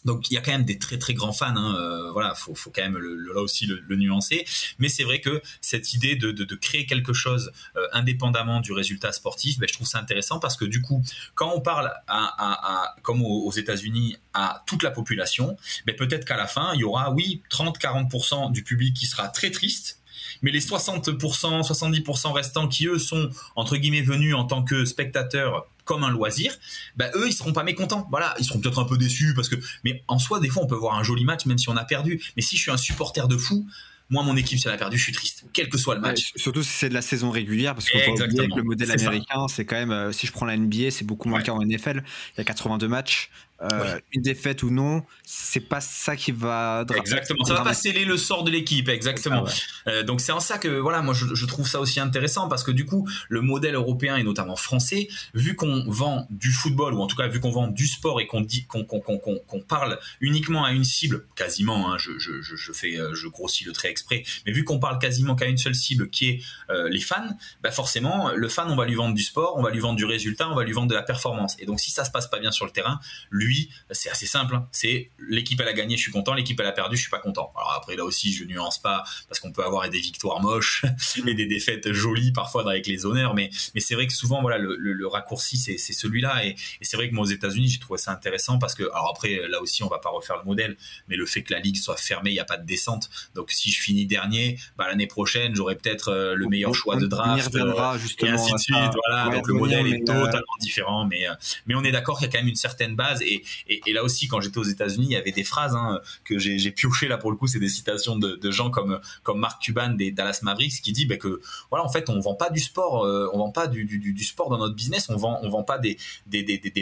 donc il y a quand même des très très grands fans, hein, euh, voilà, faut, faut quand même là aussi le, nuancer. Mais c'est vrai que cette idée de, de, créer quelque chose euh, indépendamment du résultat sportif, ben, je trouve ça intéressant parce que du coup, quand on parle à, à, comme aux, États-Unis à toute la population, ben, peut-être qu'à la fin il y aura oui 30-40% du public qui sera très triste mais les 60%, 70% restants qui eux sont entre guillemets venus en tant que spectateurs comme un loisir, bah eux ils seront pas mécontents. Voilà, ils seront peut-être un peu déçus parce que mais en soi des fois on peut voir un joli match même si on a perdu. Mais si je suis un supporter de fou, moi mon équipe si elle a perdu, je suis triste, quel que soit le match. surtout si c'est de la saison régulière parce que le modèle américain, c'est quand même euh, si je prends la NBA, c'est beaucoup moins ouais. qu'en NFL, il y a 82 matchs, euh, une défaite ou non, c'est pas ça qui va. Exactement, ça va pas sceller le sort de l'équipe, exactement. Euh, donc c'est en ça que voilà, moi je, trouve ça aussi intéressant parce que du coup le modèle européen et notamment français, vu qu'on vend du football ou en tout cas vu qu'on vend du sport et qu'on dit qu'on qu'on parle uniquement à une cible, quasiment, hein, je, je, je, fais, euh, je grossis le trait exprès, mais vu qu'on parle quasiment qu'à une seule cible qui est les fans, bah forcément le fan on va lui vendre du sport, on va lui vendre du résultat, on va lui vendre de la performance. Et donc si ça se passe pas bien sur le terrain, lui lui, c'est assez simple. Hein. C'est l'équipe elle a gagné, je suis content. L'équipe elle a perdu, je suis pas content. Alors après là aussi, je nuance pas parce qu'on peut avoir des victoires moches et des défaites jolies parfois avec les honneurs, mais mais c'est vrai que souvent voilà le, raccourci c'est celui-là et, c'est vrai que moi aux États-Unis j'ai trouvé ça intéressant parce que alors après là aussi on va pas refaire le modèle, mais le fait que la ligue soit fermée, il n'y a pas de descente. Donc si je finis dernier, bah, l'année prochaine j'aurai peut-être euh, le meilleur choix de draft euh, justement, et ainsi de suite. Voilà, donc le modèle est euh, totalement différent, mais mais on est d'accord qu'il y a quand même une certaine base et et, là aussi, quand j'étais aux États-Unis, il y avait des phrases hein, que j'ai pioché là pour le coup, c'est des citations de, gens comme comme Mark Cuban des Dallas Mavericks qui dit bah, que voilà, en fait, on vend pas du sport, euh, on vend pas du, sport dans notre business, on vend on vend pas des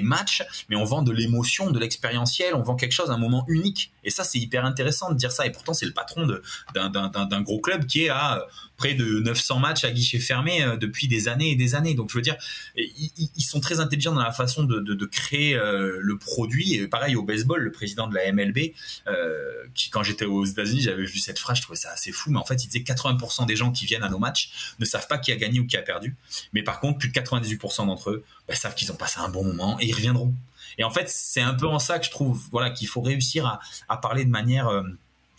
matchs, mais on vend de l'émotion, de l'expérientiel, on vend quelque chose, un moment unique. Et ça, c'est hyper intéressant de dire ça. Et pourtant, c'est le patron d'un gros club qui est à de 900 matchs à guichet fermé euh, depuis des années et des années. Donc je veux dire, ils, sont très intelligents dans la façon de, créer euh, le produit. Et pareil au baseball, le président de la MLB, euh, qui quand j'étais aux États-Unis, j'avais vu cette phrase, je trouvais ça assez fou. Mais en fait, il disait 80% des gens qui viennent à nos matchs ne savent pas qui a gagné ou qui a perdu. Mais par contre, plus de 98% d'entre eux bah, savent qu'ils ont passé un bon moment et ils reviendront. Et en fait, c'est un peu en ça que je trouve, voilà, qu'il faut réussir à, parler de manière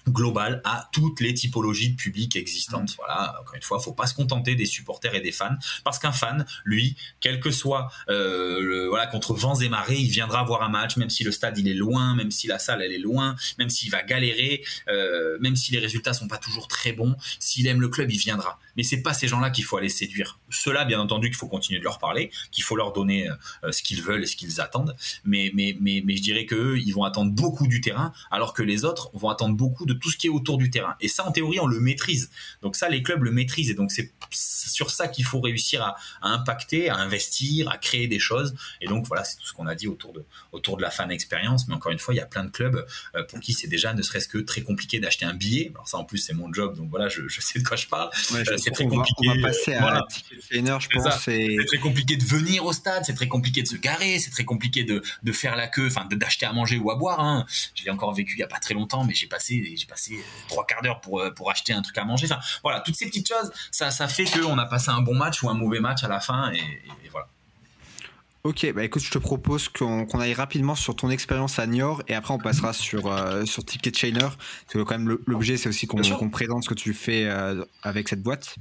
global à toutes les typologies de public existantes. Mm. Voilà, encore une fois, faut pas se contenter des supporters et des fans, parce qu'un fan, lui, quel que soit, euh, le, voilà, contre vents et marées, il viendra voir un match, même si le stade il est loin, même si la salle elle est loin, même s'il va galérer, euh, même si les résultats sont pas toujours très bons, s'il aime le club, il viendra. Mais c'est pas ces gens-là qu'il faut aller séduire. Ceux-là, bien entendu, qu'il faut continuer de leur parler, qu'il faut leur donner ce qu'ils veulent et ce qu'ils attendent, mais mais mais mais je dirais que ils vont attendre beaucoup du terrain, alors que les autres vont attendre beaucoup de tout ce qui est autour du terrain. Et ça, en théorie, on le maîtrise. Donc ça, les clubs le maîtrisent, et donc c'est sur ça qu'il faut réussir à, à, impacter, à investir, à créer des choses. Et donc voilà, c'est tout ce qu'on a dit autour de autour de la fan expérience. Mais encore une fois, il y a plein de clubs pour qui c'est déjà ne serait-ce que très compliqué d'acheter un billet. Alors ça, en plus, c'est mon job, donc voilà, je, je, sais de quoi je parle. C'est très compliqué. On va passer à je pense. C'est très compliqué de venir au stade, c'est très compliqué de se garer, c'est très compliqué de, de faire la queue, enfin d'acheter à manger ou à boire. Hein. Je l'ai encore vécu il y a pas très longtemps, mais j'ai passé j'ai passé trois quarts d'heure pour pour acheter un truc à manger. Enfin voilà, toutes ces petites choses, ça ça fait qu'on a passé un bon match ou un mauvais match à la fin et, et voilà. Ok, bah écoute, je te propose qu'on aille rapidement sur ton expérience à Niort et après on passera sur, euh, sur Ticket Chainer. Parce que quand même l'objet c'est aussi qu'on présente ce que tu fais euh, avec cette boîte.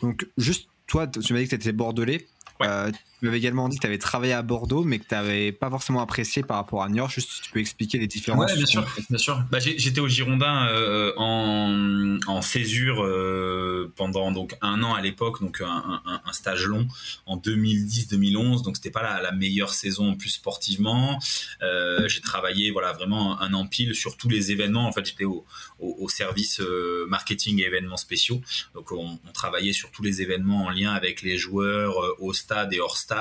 Donc juste, toi, tu m'as dit que tu étais bordelais. Euh, tu m'avais également dit que tu avais travaillé à Bordeaux, mais que tu n'avais pas forcément apprécié par rapport à Niort. Juste si tu peux expliquer les différences. Oui, bien sûr. Bien sûr. Bah, j'étais au Girondin euh, en, en césure euh, pendant donc un an à l'époque, donc un, stage long en 2010-2011. Donc c'était pas la, meilleure saison plus sportivement. Euh, j'ai travaillé voilà vraiment un an pile sur tous les événements. En fait, j'étais au, service marketing et événements spéciaux. Donc on, on, travaillait sur tous les événements en lien avec les joueurs au stade et hors stade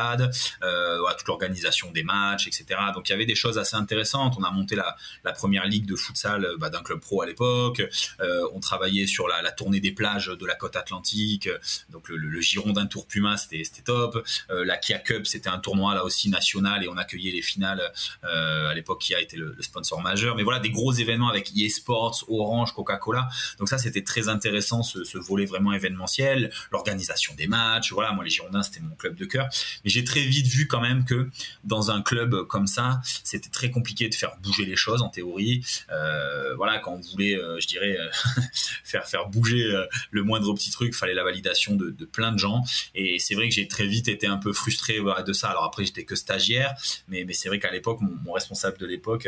euh, toute l'organisation des matchs, etc. Donc il y avait des choses assez intéressantes. On a monté la, première ligue de futsal bah, d'un club pro à l'époque. Euh, on travaillait sur la, tournée des plages de la côte atlantique. Donc le, Girondin Tour Puma, c'était top. Euh, la Kia Cup, c'était un tournoi là aussi national et on accueillait les finales. Euh, à l'époque, Kia était le, le, sponsor majeur. Mais voilà, des gros événements avec EA Sports, Orange, Coca-Cola. Donc ça, c'était très intéressant, ce, ce volet vraiment événementiel, l'organisation des matchs. Voilà, moi les Girondins, c'était mon club de cœur. Mais j'ai très vite vu quand même que dans un club comme ça, c'était très compliqué de faire bouger les choses en théorie. Euh, voilà, quand on voulait, euh, je dirais, euh, faire faire bouger le moindre petit truc, fallait la validation de, plein de gens. Et c'est vrai que j'ai très vite été un peu frustré de ça. Alors après, j'étais que stagiaire, mais, c'est vrai qu'à l'époque, mon, responsable de l'époque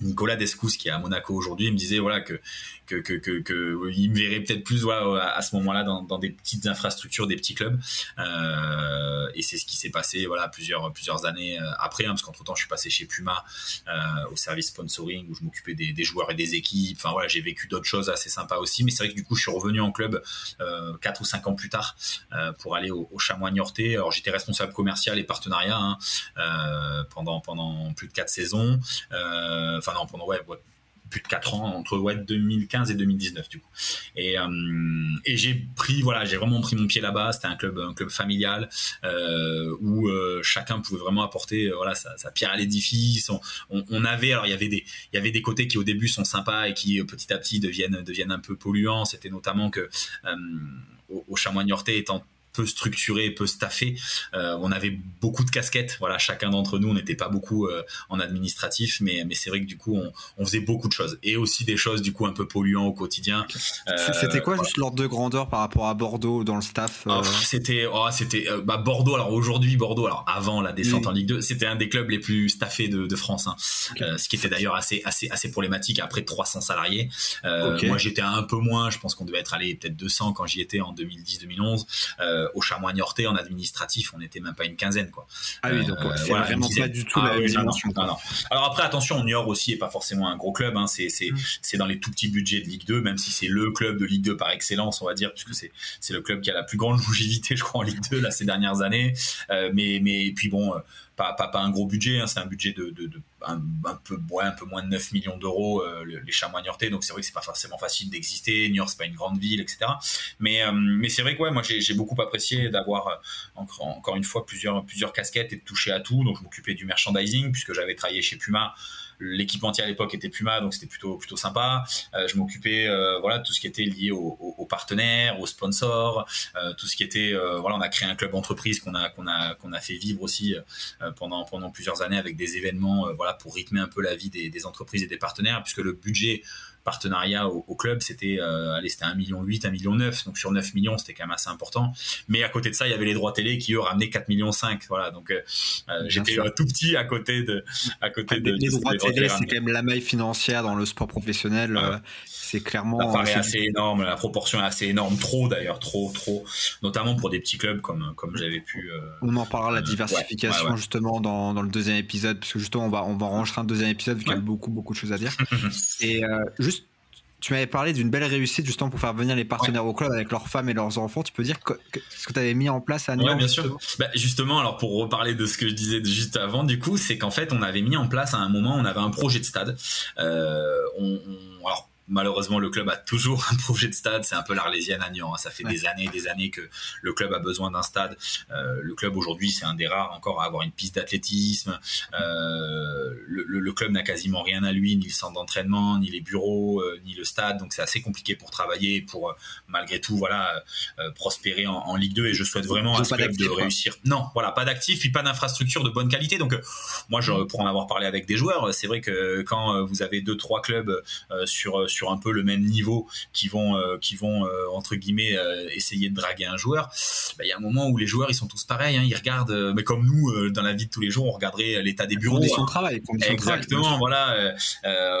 Nicolas Descous qui est à Monaco aujourd'hui me disait voilà que que me verrait peut-être plus à ce moment-là dans, des petites infrastructures des petits clubs. Euh, et c'est ce qui s'est passé voilà plusieurs plusieurs années euh, après hein, parce qu'entre temps je suis passé chez Puma euh, au service sponsoring où je m'occupais des, joueurs et des équipes. Enfin voilà j'ai vécu d'autres choses assez sympas aussi. Mais c'est vrai que du coup je suis revenu en club 4 ou 5 ans plus tard pour aller au, Chamois Niortais. Alors j'étais responsable commercial et partenariat hein, pendant pendant plus de 4 saisons. Enfin non, pendant ouais, plus de 4 ans, entre ouais, 2015 et 2019 du coup. Et, euh, et j'ai pris, voilà, j'ai vraiment pris mon pied là-bas. C'était un club, un club familial euh, où euh, chacun pouvait vraiment apporter, voilà, sa, sa pierre à l'édifice. On, avait, alors il y avait des, il y avait des côtés qui au début sont sympas et qui petit à petit deviennent, deviennent un peu polluants. C'était notamment que au, au Chamois Niortais étant peu structuré, peu staffé. Euh, on avait beaucoup de casquettes. Voilà, chacun d'entre nous, on n'était pas beaucoup euh, en administratif, mais mais c'est vrai que du coup, on, on, faisait beaucoup de choses et aussi des choses du coup un peu polluants au quotidien. Euh, c'était quoi voilà. juste l'ordre de grandeur par rapport à Bordeaux dans le staff oh, C'était oh, c'était bah, Bordeaux. Alors aujourd'hui, Bordeaux. Alors avant la descente oui. en Ligue 2, c'était un des clubs les plus staffés de, de France, hein. okay. ce qui était d'ailleurs assez assez assez problématique après 300 salariés. Okay. Moi, j'étais un peu moins. Je pense qu'on devait être allé peut-être 200 quand j'y étais en 2010-2011 au Chamois Niortais en administratif, on n'était même pas une quinzaine quoi. Ah oui, donc euh, c'est voilà, vraiment pas du tout ah, la oui, dimension. Non, non, Alors après attention, Niort aussi est pas forcément un gros club, hein. c'est c'est mm. c'est dans les tout petits budgets de Ligue 2, même si c'est le club de Ligue 2 par excellence, on va dire, puisque c'est c'est le club qui a la plus grande longévité, je crois, en Ligue 2 là ces dernières années. Euh, mais mais puis bon. Pas, pas, pas, un gros budget, hein, c'est un budget de, de, un, peu, un peu moins de 9 millions d'euros, euh, les chamois niortais, donc c'est vrai que c'est pas forcément facile d'exister, Niort c'est pas une grande ville, etc. Mais, euh, mais c'est vrai que ouais, moi j'ai beaucoup apprécié d'avoir euh, encore, encore une fois plusieurs, plusieurs casquettes et de toucher à tout, donc je m'occupais du merchandising puisque j'avais travaillé chez Puma, l'équipementier à l'époque était Puma, donc c'était plutôt plutôt sympa. Euh, je m'occupais euh, voilà tout ce qui était lié aux, partenaires, aux sponsors, euh, tout ce qui était voilà on a créé un club entreprise qu'on a qu'on a qu'on a fait vivre aussi pendant pendant plusieurs années avec des événements voilà pour rythmer un peu la vie des entreprises et des partenaires, puisque le budget partenariat au, club, c'était euh, allez, c'était 1 million 8, 1 million 9, donc sur 9 millions, c'était quand même assez important. Mais à côté de ça, il y avait les droits télé qui eux ramenaient 4 millions 5. Voilà, donc euh, euh, j'étais tout petit à côté de à côté de, les, droits télé, c'est quand même la maille financière dans le sport professionnel. C'est clairement. Ça paraît assez énorme, la proportion est assez énorme, trop d'ailleurs, trop, trop, notamment pour des petits clubs comme comme j'avais pu. on en parlera la diversification justement dans, dans, le deuxième épisode, parce que justement on va on va enregistrer un deuxième épisode vu qu'il y a beaucoup beaucoup de choses à dire. Et juste tu m'avais parlé d'une belle réussite justement pour faire venir les partenaires au club avec leurs femmes et leurs enfants. Tu peux dire ce que tu avais mis en place à Niort Oui, bien sûr. Bah, justement, alors pour reparler de ce que je disais juste avant, du coup, c'est qu'en fait, on avait mis en place à un moment, on avait un projet de stade. Euh, on, alors malheureusement, le club a toujours un projet de stade. C'est un peu l'Arlésienne à Nyon. Hein. Ça fait des années et des années que le club a besoin d'un stade. Euh, le club aujourd'hui, c'est un des rares encore à avoir une piste d'athlétisme. Euh, le, le, club n'a quasiment rien à lui, ni le centre d'entraînement, ni les bureaux, euh, ni le stade. Donc c'est assez compliqué pour travailler, pour malgré tout, voilà, prospérer en, en, Ligue 2. Et je souhaite vraiment à ce club de réussir. Non, voilà, pas d'actifs, puis pas d'infrastructure de bonne qualité. Donc moi, je, pour en avoir parlé avec des joueurs, c'est vrai que quand vous avez deux, trois clubs sur, sur sur un peu le même niveau qui vont euh, qui vont euh, entre guillemets euh, essayer de draguer un joueur bah, il y a un moment où les joueurs ils sont tous pareils hein, ils regardent mais comme nous dans la vie de tous les jours on regarderait l'état des bureaux conditions de travail exactement voilà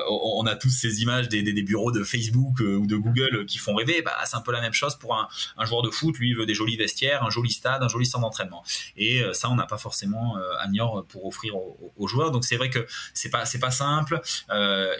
on a tous ces images des, des, bureaux de Facebook ou de Google qui font rêver bah, c'est un peu la même chose pour un, un, joueur de foot. Lui il veut des jolis vestiaires un joli stade un joli centre d'entraînement. Et ça on n'a pas forcément à Niort pour offrir aux, joueurs. Donc c'est vrai que c'est pas c'est pas simple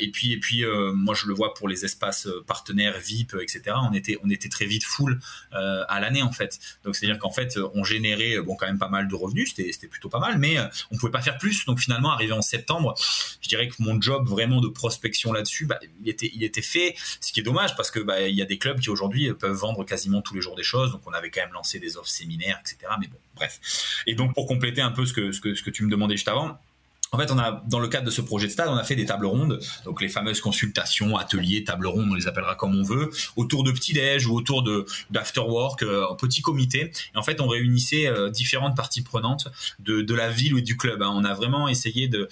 et puis et puis moi je le vois pour les espaces euh, partenaires VIP, euh, etc. On était, on était très vite full euh, à l'année en fait. Donc c'est-à-dire qu'en fait, on générait bon quand même pas mal de revenus, c'était plutôt pas mal, mais on pouvait pas faire plus. Donc finalement, arrivé en septembre, je dirais que mon job vraiment de prospection là-dessus, bah, il était, il était fait. Ce qui est dommage parce que bah, il y a des clubs qui aujourd'hui peuvent vendre quasiment tous les jours des choses. Donc on avait quand même lancé des offres séminaires, etc. Mais bon, bref. Et donc pour compléter un peu ce que, ce que, ce que tu me demandais juste avant en fait, on a, dans le cadre de ce projet de stade, on a fait des tables rondes, donc les fameuses consultations, ateliers, tables rondes, on les appellera comme on veut, autour de petits déj ou autour de d'afterwork, euh, en petit comité. Et en fait, on réunissait euh, différentes parties prenantes de, de la ville ou du club. Hein. On a vraiment essayé de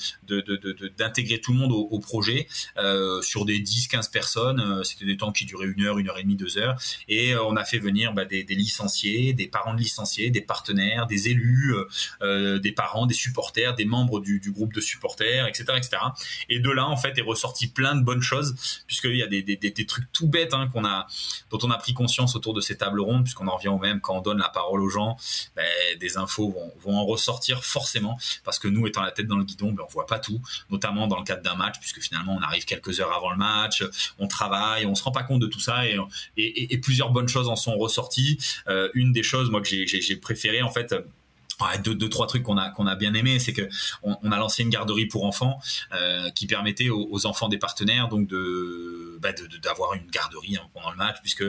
d'intégrer tout le monde au, projet euh, sur des 10-15 personnes. Euh, c'était des temps qui duraient une heure, une heure et demie, deux heures. Et on a fait venir bah, des, des, licenciés, des parents de licenciés, des partenaires, des élus, des parents, des supporters, des membres du, du groupe de supporters, etc., etc. Et de là, en fait, est ressorti plein de bonnes choses, puisqu'il y a des, trucs tout bêtes hein, qu'on a, dont on a pris conscience autour de ces tables rondes, puisqu'on en revient au même, quand on donne la parole aux gens, ben, des infos vont, en ressortir forcément, parce que nous, étant la tête dans le guidon, ben, on voit pas tout, notamment dans le cadre d'un match, puisque finalement, on arrive quelques heures avant le match, on travaille, on se rend pas compte de tout ça, et plusieurs bonnes choses en sont ressorties. Euh, une des choses, moi, que j'ai préféré, en fait, Deux, trois trucs qu'on a qu'on a bien aimé, c'est que on, a lancé une garderie pour enfants euh, qui permettait aux, enfants des partenaires donc de bah d'avoir une garderie hein, pendant le match, puisque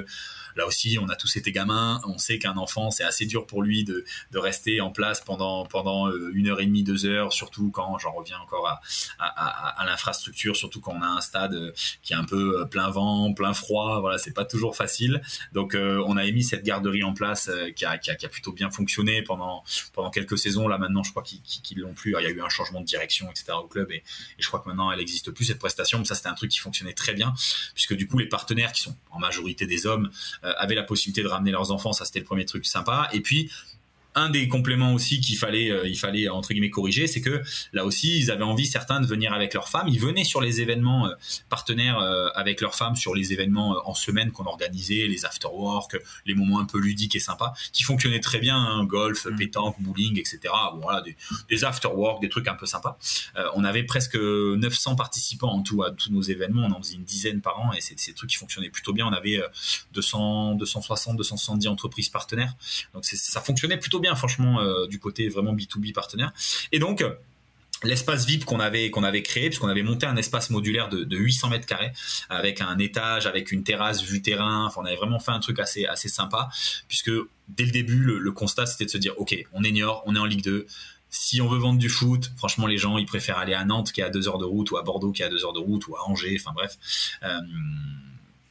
là aussi, on a tous été gamins. On sait qu'un enfant, c'est assez dur pour lui de, de, rester en place pendant, pendant euh, une heure et demie, deux heures, surtout quand j'en reviens encore à, l'infrastructure, surtout quand on a un stade euh, qui est un peu plein vent, plein froid. Voilà, c'est pas toujours facile. Donc, on a émis cette garderie en place qui, a, qui, a, plutôt bien fonctionné pendant, pendant quelques saisons. Là, maintenant, je crois qu'ils l'ont plus. il y a eu un changement de direction, etc. au club et, et je crois que maintenant, elle n'existe plus, cette prestation. Mais ça, c'était un truc qui fonctionnait très bien puisque du coup, les partenaires qui sont en majorité des hommes euh, avaient la possibilité de ramener leurs enfants. Ça, c'était le premier truc sympa. Et puis, un des compléments aussi qu'il fallait, euh, il fallait entre guillemets corriger, c'est que là aussi, ils avaient envie certains de venir avec leurs femmes. Ils venaient sur les événements euh, partenaires euh, avec leurs femmes, sur les événements en semaine qu'on organisait, les after-work, les moments un peu ludiques et sympas, qui fonctionnaient très bien, hein, golf, mm. pétanque, bowling, etc. voilà, des, des after-work, des trucs un peu sympas. on avait presque 900 participants en tout à tous nos événements. On en faisait une dizaine par an et c'est des trucs qui fonctionnaient plutôt bien. On avait 200, 260, 270 entreprises partenaires. Donc ça fonctionnait plutôt bien franchement, euh, du côté vraiment B2B partenaire. Et donc, l'espace VIP qu'on avait qu'on avait créé puisqu'on avait monté un espace modulaire de, 800 mètres carrés avec un étage avec une terrasse vue terrain enfin on avait vraiment fait un truc assez assez sympa puisque dès le début le, constat c'était de se dire ok on Niort on est en Ligue 2 si on veut vendre du foot, franchement, les gens, ils préfèrent aller à Nantes qui est à deux heures de route, ou à Bordeaux qui est à deux heures de route, ou à Angers, enfin bref. Euh,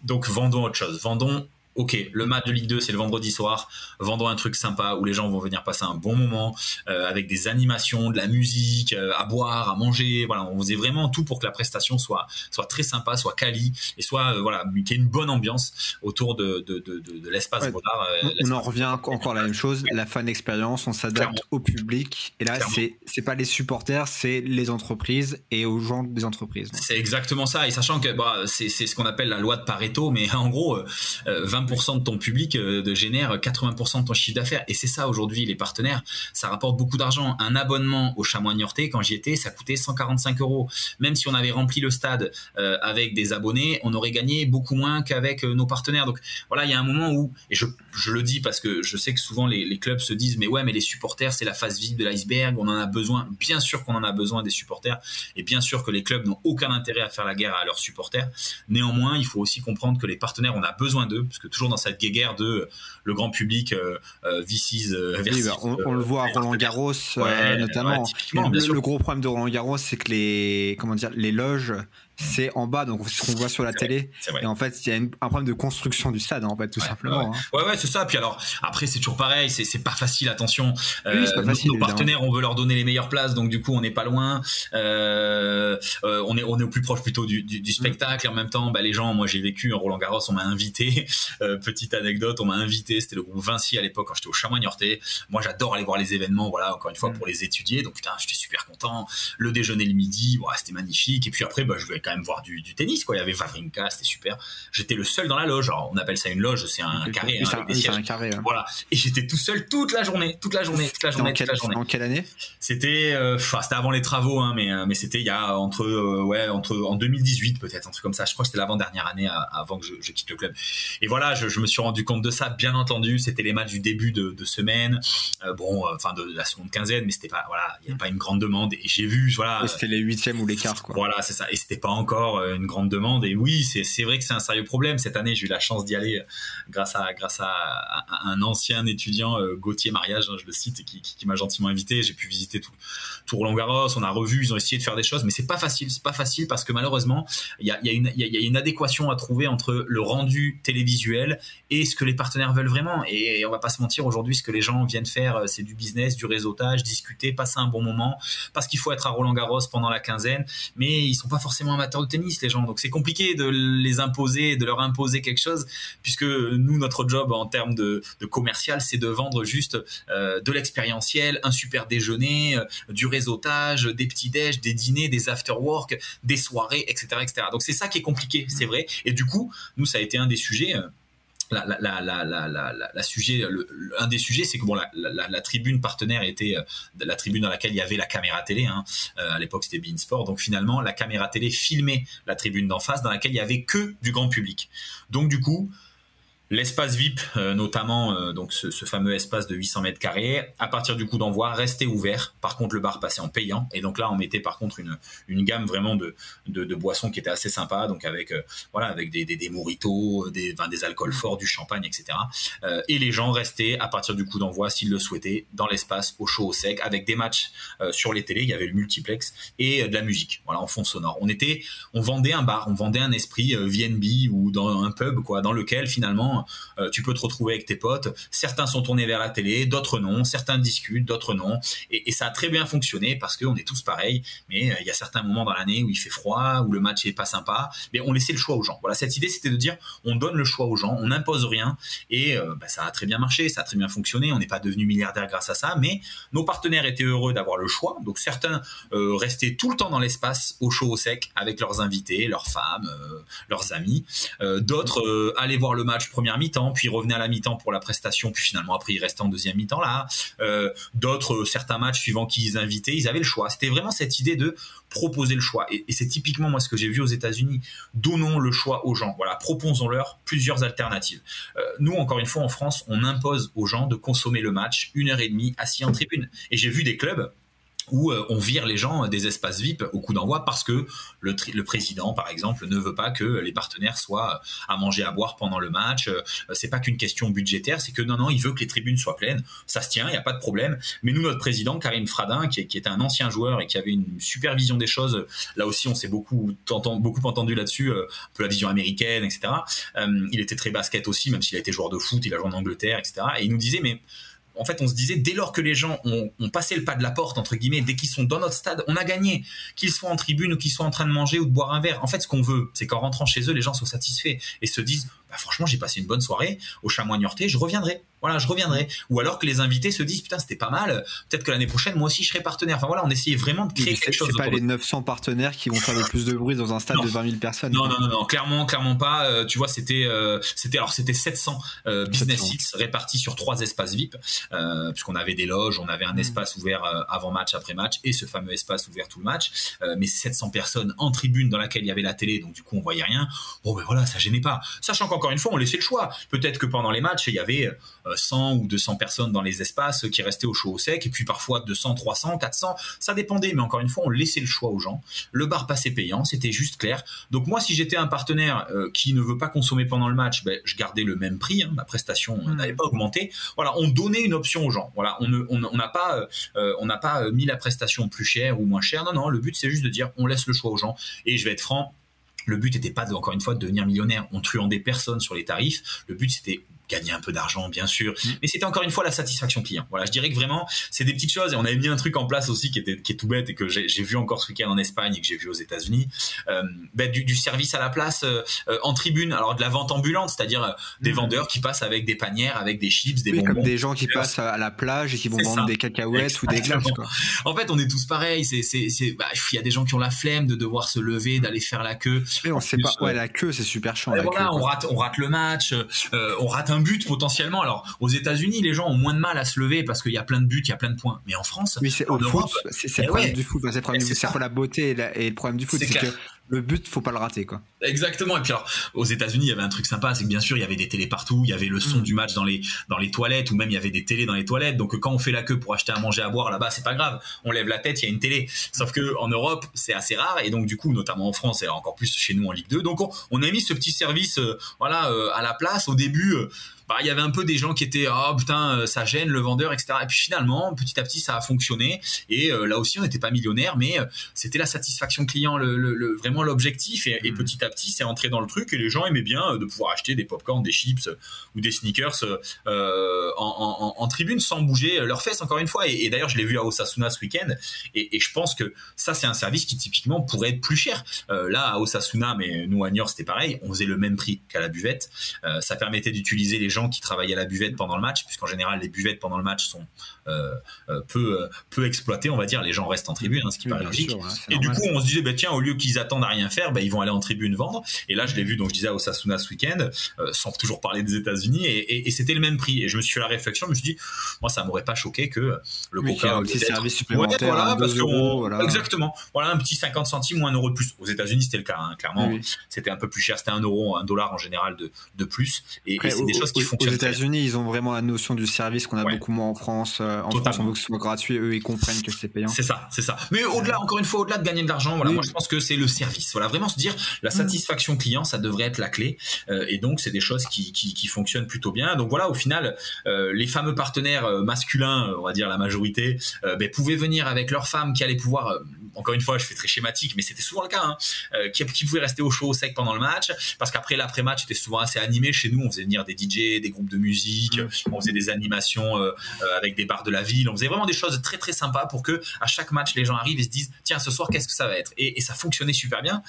donc, vendons autre chose. Vendons ok, le match de Ligue 2 c'est le vendredi soir, vendons un truc sympa où les gens vont venir passer un bon moment euh, avec des animations, de la musique, euh, à boire, à manger. Voilà, on faisait vraiment tout pour que la prestation soit soit très sympa, soit quali et soit euh, voilà qu'il y ait une bonne ambiance autour de de, de, de, l'espace ouais, on, en revient encore la même chose, la fan expérience, on s'adapte au public et là c'est pas les supporters, c'est les entreprises et aux gens des entreprises. C'est exactement ça et sachant que bah, c'est c'est ce qu'on appelle la loi de Pareto, mais en gros 20 de ton public euh, de génère 80% de ton chiffre d'affaires. Et c'est ça aujourd'hui, les partenaires, ça rapporte beaucoup d'argent. Un abonnement au Chamois Niortais, quand j'y étais, ça coûtait 145 euros. Même si on avait rempli le stade euh, avec des abonnés, on aurait gagné beaucoup moins qu'avec euh, nos partenaires. Donc voilà, il y a un moment où, et je, je le dis parce que je sais que souvent les, les clubs se disent, mais ouais, mais les supporters, c'est la face visible de l'iceberg, on en a besoin. Bien sûr qu'on en a besoin des supporters, et bien sûr que les clubs n'ont aucun intérêt à faire la guerre à leurs supporters. Néanmoins, il faut aussi comprendre que les partenaires, on a besoin d'eux, parce que toujours dans cette guerre de le grand public euh, euh, VCs euh, bah, on, le voit à Roland Garros notamment. le, gros problème de Roland Garros, c'est que les comment dire les loges c'est en bas, donc ce qu'on voit sur la télé. Et en fait, il y a un problème de construction du stade, en fait, tout simplement. Hein. Ouais, ouais, c'est ça. Puis alors, après, c'est toujours pareil, c'est pas facile, attention. Euh, pas facile, nos, partenaires, on veut leur donner les meilleures places, donc du coup, on n'est pas loin. Euh, euh, on, est, on est au plus proche plutôt du, du, du spectacle. Et en même temps, bah, les gens, moi, j'ai vécu en Roland Garros, on m'a invité. Euh, petite anecdote, on m'a invité, c'était le groupe Vinci à l'époque, quand j'étais au chamois niortais Moi, j'adore aller voir les événements, voilà, encore une fois, mm. pour les étudier. Donc, putain, j'étais super content. Le déjeuner le midi, voilà, c'était magnifique. Et puis après, bah, je vais quand même voir du, tennis, quoi. Il y avait Vavrinka, c'était super. J'étais le seul dans la loge. on appelle ça une loge, c'est un carré, hein, Un carré Voilà. Et j'étais tout seul toute la journée, toute la journée, toute la journée, toute la journée. En quelle année? C'était, euh, c'était avant les travaux, hein, mais euh, mais c'était il y a entre euh, ouais entre en 2018 peut-être un truc comme ça. Je crois que c'était l'avant dernière année avant que je, quitte le club. Et voilà, je, me suis rendu compte de ça. Bien entendu, c'était les matchs du début de, semaine, bon, enfin de, la seconde quinzaine, mais c'était pas voilà, il n'y avait pas une grande demande. Et j'ai vu voilà. C'était les huitièmes ou les quarts quoi. Voilà, c'est ça. Et c'était pas encore euh, une grande demande. Et oui, c'est vrai que c'est un sérieux problème. Cette année, j'ai eu la chance d'y aller euh, grâce à, grâce à, un ancien étudiant, euh, Gauthier Mariage, hein, je le cite, qui, m'a gentiment invité. J'ai pu visiter tout, tout Roland Garros. On a revu, ils ont essayé de faire des choses, mais c'est pas facile. C'est pas facile parce que malheureusement, il y a, y, a une, y a une adéquation à trouver entre le rendu télévisuel et ce que les partenaires veulent vraiment. Et, on va pas se mentir, aujourd'hui, ce que les gens viennent faire, c'est du business, du réseautage, discuter, passer un bon moment, parce qu'il faut être à Roland Garros pendant la quinzaine, mais ils sont pas forcément amateurs de tennis, les gens. Donc c'est compliqué de les imposer, de leur imposer quelque chose, puisque nous, notre job en termes de, commercial, c'est de vendre juste euh, de l'expérientiel, un super déjeuner, euh, du réseautage, des petits déj, des dîners, des after-work, des soirées, etc., etc. Donc c'est ça qui est compliqué, c'est vrai. Et du coup, nous, ça a été un des sujets. Euh, la, la, la, la, sujet, un des sujets, c'est que bon, la, tribune partenaire était euh, la tribune dans laquelle il y avait la caméra télé. Hein. Euh, à l'époque, c'était Bein Sport. Donc finalement, la caméra télé filmait la tribune d'en face, dans laquelle il y avait que du grand public. Donc du coup, L'espace VIP, euh, notamment euh, donc ce, fameux espace de 800 mètres carrés, à partir du coup d'envoi, restait ouvert. Par contre, le bar passait en payant. Et donc là, on mettait par contre une, une gamme vraiment de, de, boissons qui était assez sympa, donc avec euh, voilà avec des, des, moritos, des, des alcools forts, du champagne, etc. et les gens restaient à partir du coup d'envoi, s'ils le souhaitaient, dans l'espace au chaud, au sec, avec des matchs sur les télés. Il y avait le multiplex et de la musique, voilà en fond sonore. On était, on vendait un bar, on vendait un esprit VNB ou dans un pub quoi, dans lequel finalement euh, tu peux te retrouver avec tes potes. Certains sont tournés vers la télé, d'autres non. Certains discutent, d'autres non. Et, ça a très bien fonctionné parce qu'on est tous pareils. Mais euh, il y a certains moments dans l'année où il fait froid, où le match est pas sympa. Mais on laissait le choix aux gens. Voilà, cette idée, c'était de dire, on donne le choix aux gens, on n'impose rien. Et euh, bah, ça a très bien marché, ça a très bien fonctionné. On n'est pas devenu milliardaire grâce à ça, mais nos partenaires étaient heureux d'avoir le choix. Donc certains restaient tout le temps dans l'espace, au chaud, au sec, avec leurs invités, leurs femmes, leurs amis. D'autres allaient voir le match premier mi-temps, puis revenait à la mi-temps pour la prestation, puis finalement après il restait en deuxième mi-temps là. Euh, d'autres, euh, certains matchs suivant qui ils invitaient, ils avaient le choix. C'était vraiment cette idée de proposer le choix. Et, c'est typiquement moi ce que j'ai vu aux États-Unis. Donnons le choix aux gens. Voilà, proposons-leur plusieurs alternatives. Euh, nous, encore une fois, en France, on impose aux gens de consommer le match une heure et demie assis en tribune. Et j'ai vu des clubs où euh, on vire les gens des espaces VIP au coup d'envoi parce que le, le, président, par exemple, ne veut pas que les partenaires soient à manger, à boire pendant le match. Euh, c'est pas qu'une question budgétaire, c'est que non, non, il veut que les tribunes soient pleines. Ça se tient, il n'y a pas de problème. Mais nous, notre président, Karim Fradin, qui, qui était un ancien joueur et qui avait une supervision des choses, là aussi, on s'est beaucoup, beaucoup entendu là-dessus, euh, un peu la vision américaine, etc. il était très basket aussi, même s'il a été joueur de foot, il a joué en Angleterre, etc. Et il nous disait, mais en fait, on se disait, dès lors que les gens ont, passé le pas de la porte, entre guillemets, dès qu'ils sont dans notre stade, on a gagné. Qu'ils soient en tribune ou qu'ils soient en train de manger ou de boire un verre. En fait, ce qu'on veut, c'est qu'en rentrant chez eux, les gens soient satisfaits et se disent, bah, franchement, j'ai passé une bonne soirée au chamois Niortais, je reviendrai. Voilà, je reviendrai. Ou alors que les invités se disent, putain, c'était pas mal, peut-être que l'année prochaine, moi aussi, je serai partenaire. Enfin voilà, on essayait vraiment de créer quelque chose. C'est pas les 900 partenaires qui vont faire le plus de bruit dans un stade de 20 000 personnes. Non, non, non, non, clairement, clairement pas. Euh, tu vois, c'était, euh, c'était, alors c'était 700 euh, business seats répartis sur trois espaces VIP, puisqu'on avait des loges, on avait un mm. espace ouvert avant match, après match, et ce fameux espace ouvert tout le match. mais 700 personnes en tribune dans laquelle il y avait la télé, donc du coup, on voyait rien. Bon, ben voilà, ça gênait pas. Sachant qu'encore une fois, on laissait le choix. Peut-être que pendant les matchs, il y avait 100 ou 200 personnes dans les espaces qui restaient au chaud au sec, et puis parfois 200, 300, 400, ça dépendait, mais encore une fois, on laissait le choix aux gens. Le bar passait payant, c'était juste clair. Donc moi, si j'étais un partenaire euh, qui ne veut pas consommer pendant le match, ben, je gardais le même prix, hein, ma prestation hmm. n'avait pas augmenté. Voilà, on donnait une option aux gens. Voilà, on n'a on, pas, euh, on n'a pas mis la prestation plus chère ou moins chère. Non, non, le but c'est juste de dire, on laisse le choix aux gens. Et je vais être franc, le but n'était pas, encore une fois, de devenir millionnaire. On truand des personnes sur les tarifs. Le but, c'était gagner un peu d'argent bien sûr. Mm. mais c'était encore une fois la satisfaction client. Voilà je dirais que vraiment c'est des petites choses. Et on avait mis un truc en place aussi qui était qui est tout bête et que j'ai vu encore ce week-end en Espagne et que j'ai vu aux États-Unis. Euh, ben, du, service à la place euh, euh, en tribune. Alors de la vente ambulante c'est-à-dire des mm. vendeurs qui passent avec des panières avec des chips des bonbons comme des gens qui passent à la plage et qui vont vendre des cacahuètes ou des glaces quoi. en fait on est tous pareils. C'est c'est bah, il y a des gens qui ont la flemme de devoir se lever d'aller faire la queue. Mais on sait pas. ouais la queue c'est super chiant voilà on rate on rate le match on rate un but potentiellement. Alors, aux États-Unis, les gens ont moins de mal à se lever parce qu'il y a plein de buts, il y a plein de points. Mais en France, oui, c'est au foot, c'est le eh problème du foot. C'est le la beauté et, le problème du foot, c'est que le but, faut pas le rater, quoi. Exactement. Et puis alors, aux États-Unis, il y avait un truc sympa, c'est que bien sûr, il y avait des télés partout, il y avait le son mm. du match dans les dans les toilettes, ou même il y avait des télés dans les toilettes. Donc quand on fait la queue pour acheter à manger, à boire là-bas, c'est pas grave. On lève la tête, il y a une télé. Sauf que en Europe, c'est assez rare, et donc du coup, notamment en France, et encore plus chez nous en Ligue 2. Donc on, a mis ce petit service, euh, voilà, euh, à la place. Au début. Euh, bah, il y avait un peu des gens qui étaient oh putain ça gêne le vendeur etc et puis finalement petit à petit ça a fonctionné. Et là aussi on n'était pas millionnaire mais c'était la satisfaction client le, le, vraiment l'objectif. Et, et, mm. petit à petit c'est entré dans le truc et les gens aimaient bien de pouvoir acheter des popcorn des chips ou des sneakers euh, en, en, en, tribune sans bouger leurs fesses encore une fois. Et, d'ailleurs je l'ai vu à Osasuna ce week-end. Et, et, je pense que ça c'est un service qui typiquement pourrait être plus cher. Là à Osasuna mais nous à Niort c'était pareil. On faisait le même prix qu'à la buvette. Ça permettait d'utiliser les qui travaillaient à la buvette pendant le match, puisqu'en général les buvettes pendant le match sont euh, euh, peu euh, peu exploitées, on va dire. Les gens restent en tribune, hein, ce qui paraît logique. et du coup, on se disait, bah, tiens, au lieu qu'ils attendent à rien faire, bah, ils vont aller en tribune vendre. Et là, je l'ai vu, donc je disais à Osasuna ce week-end, sans toujours parler des États-Unis, et, c'était le même prix. Et je me suis fait la réflexion, je me suis dit, moi, ça m'aurait pas choqué que le oui, Coca. Un petit service supplémentaire, voilà, parce voilà. exactement. Voilà, un petit 50 centimes ou un euro de plus. Aux États-Unis, c'était le cas, hein, clairement. C'était un peu plus cher, c'était un euro, un dollar en général de, de plus. Et, c'est des choses qui aux États-Unis, ils ont vraiment la notion du service qu'on a beaucoup moins en France. Euh, en France, on veut que ce soit gratuit. Eux, ils comprennent que c'est payant. C'est ça, c'est ça. Mais au-delà, encore une fois, au-delà de gagner de l'argent, voilà, moi, je pense que c'est le service. Voilà, vraiment se dire la mm. satisfaction client, ça devrait être la clé. Euh, et donc, c'est des choses qui, qui, qui, fonctionnent plutôt bien. Donc voilà, au final, euh, les fameux partenaires masculins, on va dire la majorité, ben, pouvaient venir avec leurs femmes qui allaient pouvoir encore une fois, je fais très schématique, mais c'était souvent le cas, hein, euh, qui, qui pouvaient rester au chaud, au sec pendant le match, parce qu'après l'après-match était souvent assez animé chez nous. On faisait venir des DJ, des groupes de musique, on faisait des animations euh, euh, avec des bars de la ville. On faisait vraiment des choses très très sympas pour que à chaque match les gens arrivent et se disent tiens ce soir qu'est-ce que ça va être? Et, ça fonctionnait super bien.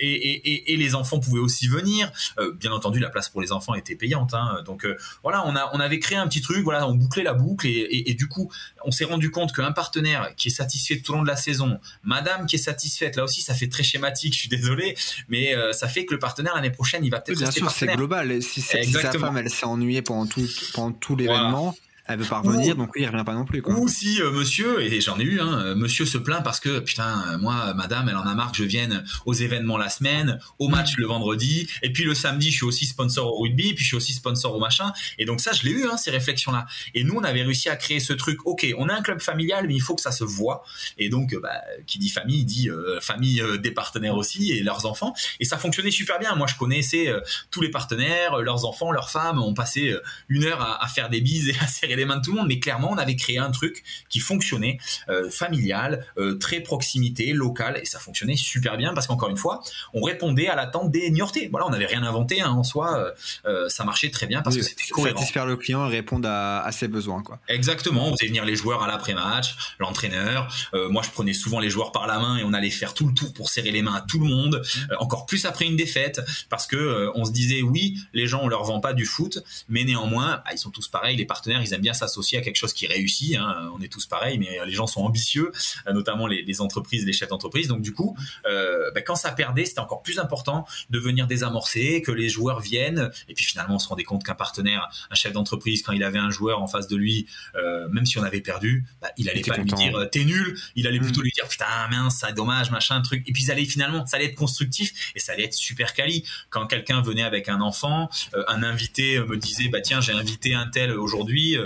Et, et, les enfants pouvaient aussi venir. bien entendu, la place pour les enfants était payante. Hein, donc voilà, on a on avait créé un petit truc. Voilà, on bouclait la boucle et, du coup on s'est rendu compte qu'un partenaire qui est satisfait tout au long de la saison, madame qui est satisfaite, là aussi ça fait très schématique, je suis désolé, mais euh, ça fait que le partenaire l'année prochaine il va peut-être Bien sûr, c'est global. Si, sa femme elle s'est ennuyée pendant tout, pendant tout l'événement, Elle veut pas revenir, donc lui, il revient pas non plus. Quoi. Ou si euh, monsieur, et j'en ai eu, hein, euh, monsieur se plaint parce que, putain, moi, madame, elle en a marre que je vienne aux événements la semaine, au match le vendredi, et puis le samedi, je suis aussi sponsor au rugby, puis je suis aussi sponsor au machin. Et donc ça, je l'ai eu, hein, ces réflexions-là. Et nous, on avait réussi à créer ce truc, ok, on a un club familial, mais il faut que ça se voit. Et donc, bah, qui dit famille, dit famille des partenaires aussi, et leurs enfants. Et ça fonctionnait super bien. Moi, je connaissais tous les partenaires, leurs enfants, leurs femmes, on passait une heure à, à faire des bises et à serrer les mains de tout le monde, mais clairement, on avait créé un truc qui fonctionnait, euh, familial, euh, très proximité, local, et ça fonctionnait super bien parce qu'encore une fois, on répondait à l'attente des Niortais. Voilà, on n'avait rien inventé hein, en soi, euh, ça marchait très bien parce que c'était cohérent. Satisfaire le client et répondre à, ses besoins, quoi. Exactement, on faisait venir les joueurs à l'après-match, l'entraîneur. moi, je prenais souvent les joueurs par la main et on allait faire tout le tour pour serrer les mains à tout le monde. encore plus après une défaite, parce que on se disait oui, les gens on leur vend pas du foot, mais néanmoins, bah, ils sont tous pareils. Les partenaires, ils aiment bien s'associer à quelque chose qui réussit. Hein. On est tous pareils, mais les gens sont ambitieux, euh, notamment les, entreprises, les chefs d'entreprise. Donc du coup, euh, bah, quand ça perdait, c'était encore plus important de venir désamorcer, que les joueurs viennent. Et puis finalement, on se rendait compte qu'un partenaire, un chef d'entreprise, quand il avait un joueur en face de lui, euh, même si on avait perdu, bah, il allait pas lui dire t'es nul. Il allait plutôt mm. lui dire putain mince, ça dommage, machin, truc. Et puis ils allaient finalement, ça allait être constructif et ça allait être super quali. Quand quelqu'un venait avec un enfant, un invité me disait bah tiens j'ai invité un tel aujourd'hui,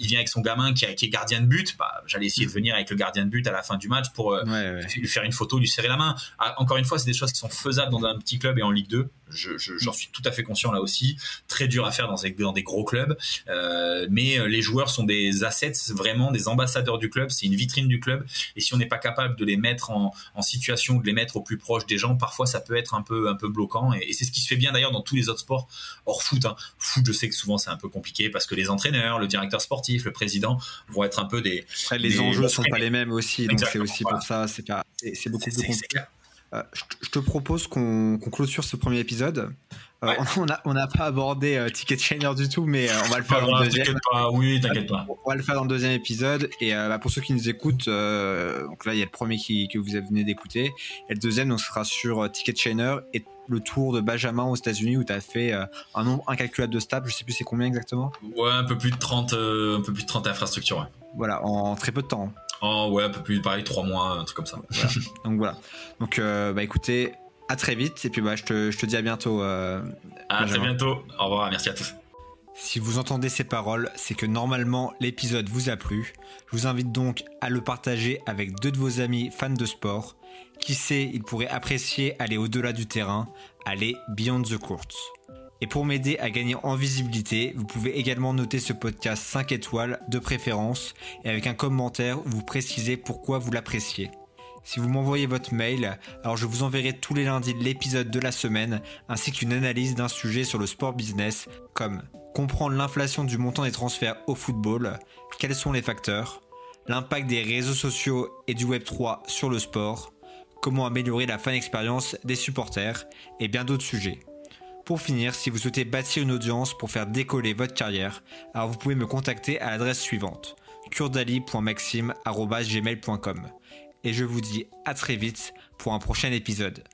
il vient avec son gamin qui, est gardien de but, bah, j'allais essayer de venir avec le gardien de but à la fin du match pour euh, lui faire une photo, lui serrer la main. Ah, encore une fois, c'est des choses qui sont faisables dans un petit club et en Ligue 2 j'en suis tout à fait conscient là aussi. Très dur à faire dans des, dans des gros clubs, euh, mais euh, les joueurs sont des assets, vraiment des ambassadeurs du club. C'est une vitrine du club, et si on n'est pas capable de les mettre en, en, situation, de les mettre au plus proche des gens, parfois ça peut être un peu un peu bloquant. Et, c'est ce qui se fait bien d'ailleurs dans tous les autres sports hors foot. Hein. Foot, je sais que souvent c'est un peu compliqué parce que les entraîneurs, le directeur sportif, le président vont être un peu des. les enjeux sont pas les mêmes aussi, donc c'est aussi pour ça. C'est c'est beaucoup plus compliqué. Euh, je te propose qu'on clôture ce premier épisode. Euh, on n'a pas abordé euh, Ticket Chainer du tout, mais on va le faire dans le deuxième. Pas. Oui, t'inquiète pas. On va le faire dans le deuxième épisode. Et bah, pour ceux qui nous écoutent, donc là, il y a le premier qui, que vous venez d'écouter. Et le deuxième, donc, sera sur Ticket Chainer et le tour de Benjamin aux États-Unis où tu as fait un nombre incalculable de stats. Je sais plus c'est combien exactement. Ouais, un peu plus de 30, un peu plus de 30 infrastructures. Voilà, en très peu de temps. Oh ouais, un peu plus, pareil, trois mois, un truc comme ça. Donc voilà. Donc euh, bah écoutez, à très vite et puis bah je te, je te dis à bientôt. Euh, à très bientôt. Au revoir, merci à tous. Si vous entendez ces paroles, c'est que normalement l'épisode vous a plu. Je vous invite donc à le partager avec deux de vos amis fans de sport. Qui sait, ils pourraient apprécier aller au-delà du terrain, aller beyond the court. Et pour m'aider à gagner en visibilité, vous pouvez également noter ce podcast 5 étoiles de préférence et avec un commentaire où vous précisez pourquoi vous l'appréciez. Si vous m'envoyez votre mail, alors je vous enverrai tous les lundis l'épisode de la semaine ainsi qu'une analyse d'un sujet sur le sport business comme comprendre l'inflation du montant des transferts au football, quels sont les facteurs, l'impact des réseaux sociaux et du Web3 sur le sport, comment améliorer la fan expérience des supporters et bien d'autres sujets. Pour finir, si vous souhaitez bâtir une audience pour faire décoller votre carrière, alors vous pouvez me contacter à l'adresse suivante kurdali.maxime.gmail.com Et je vous dis à très vite pour un prochain épisode.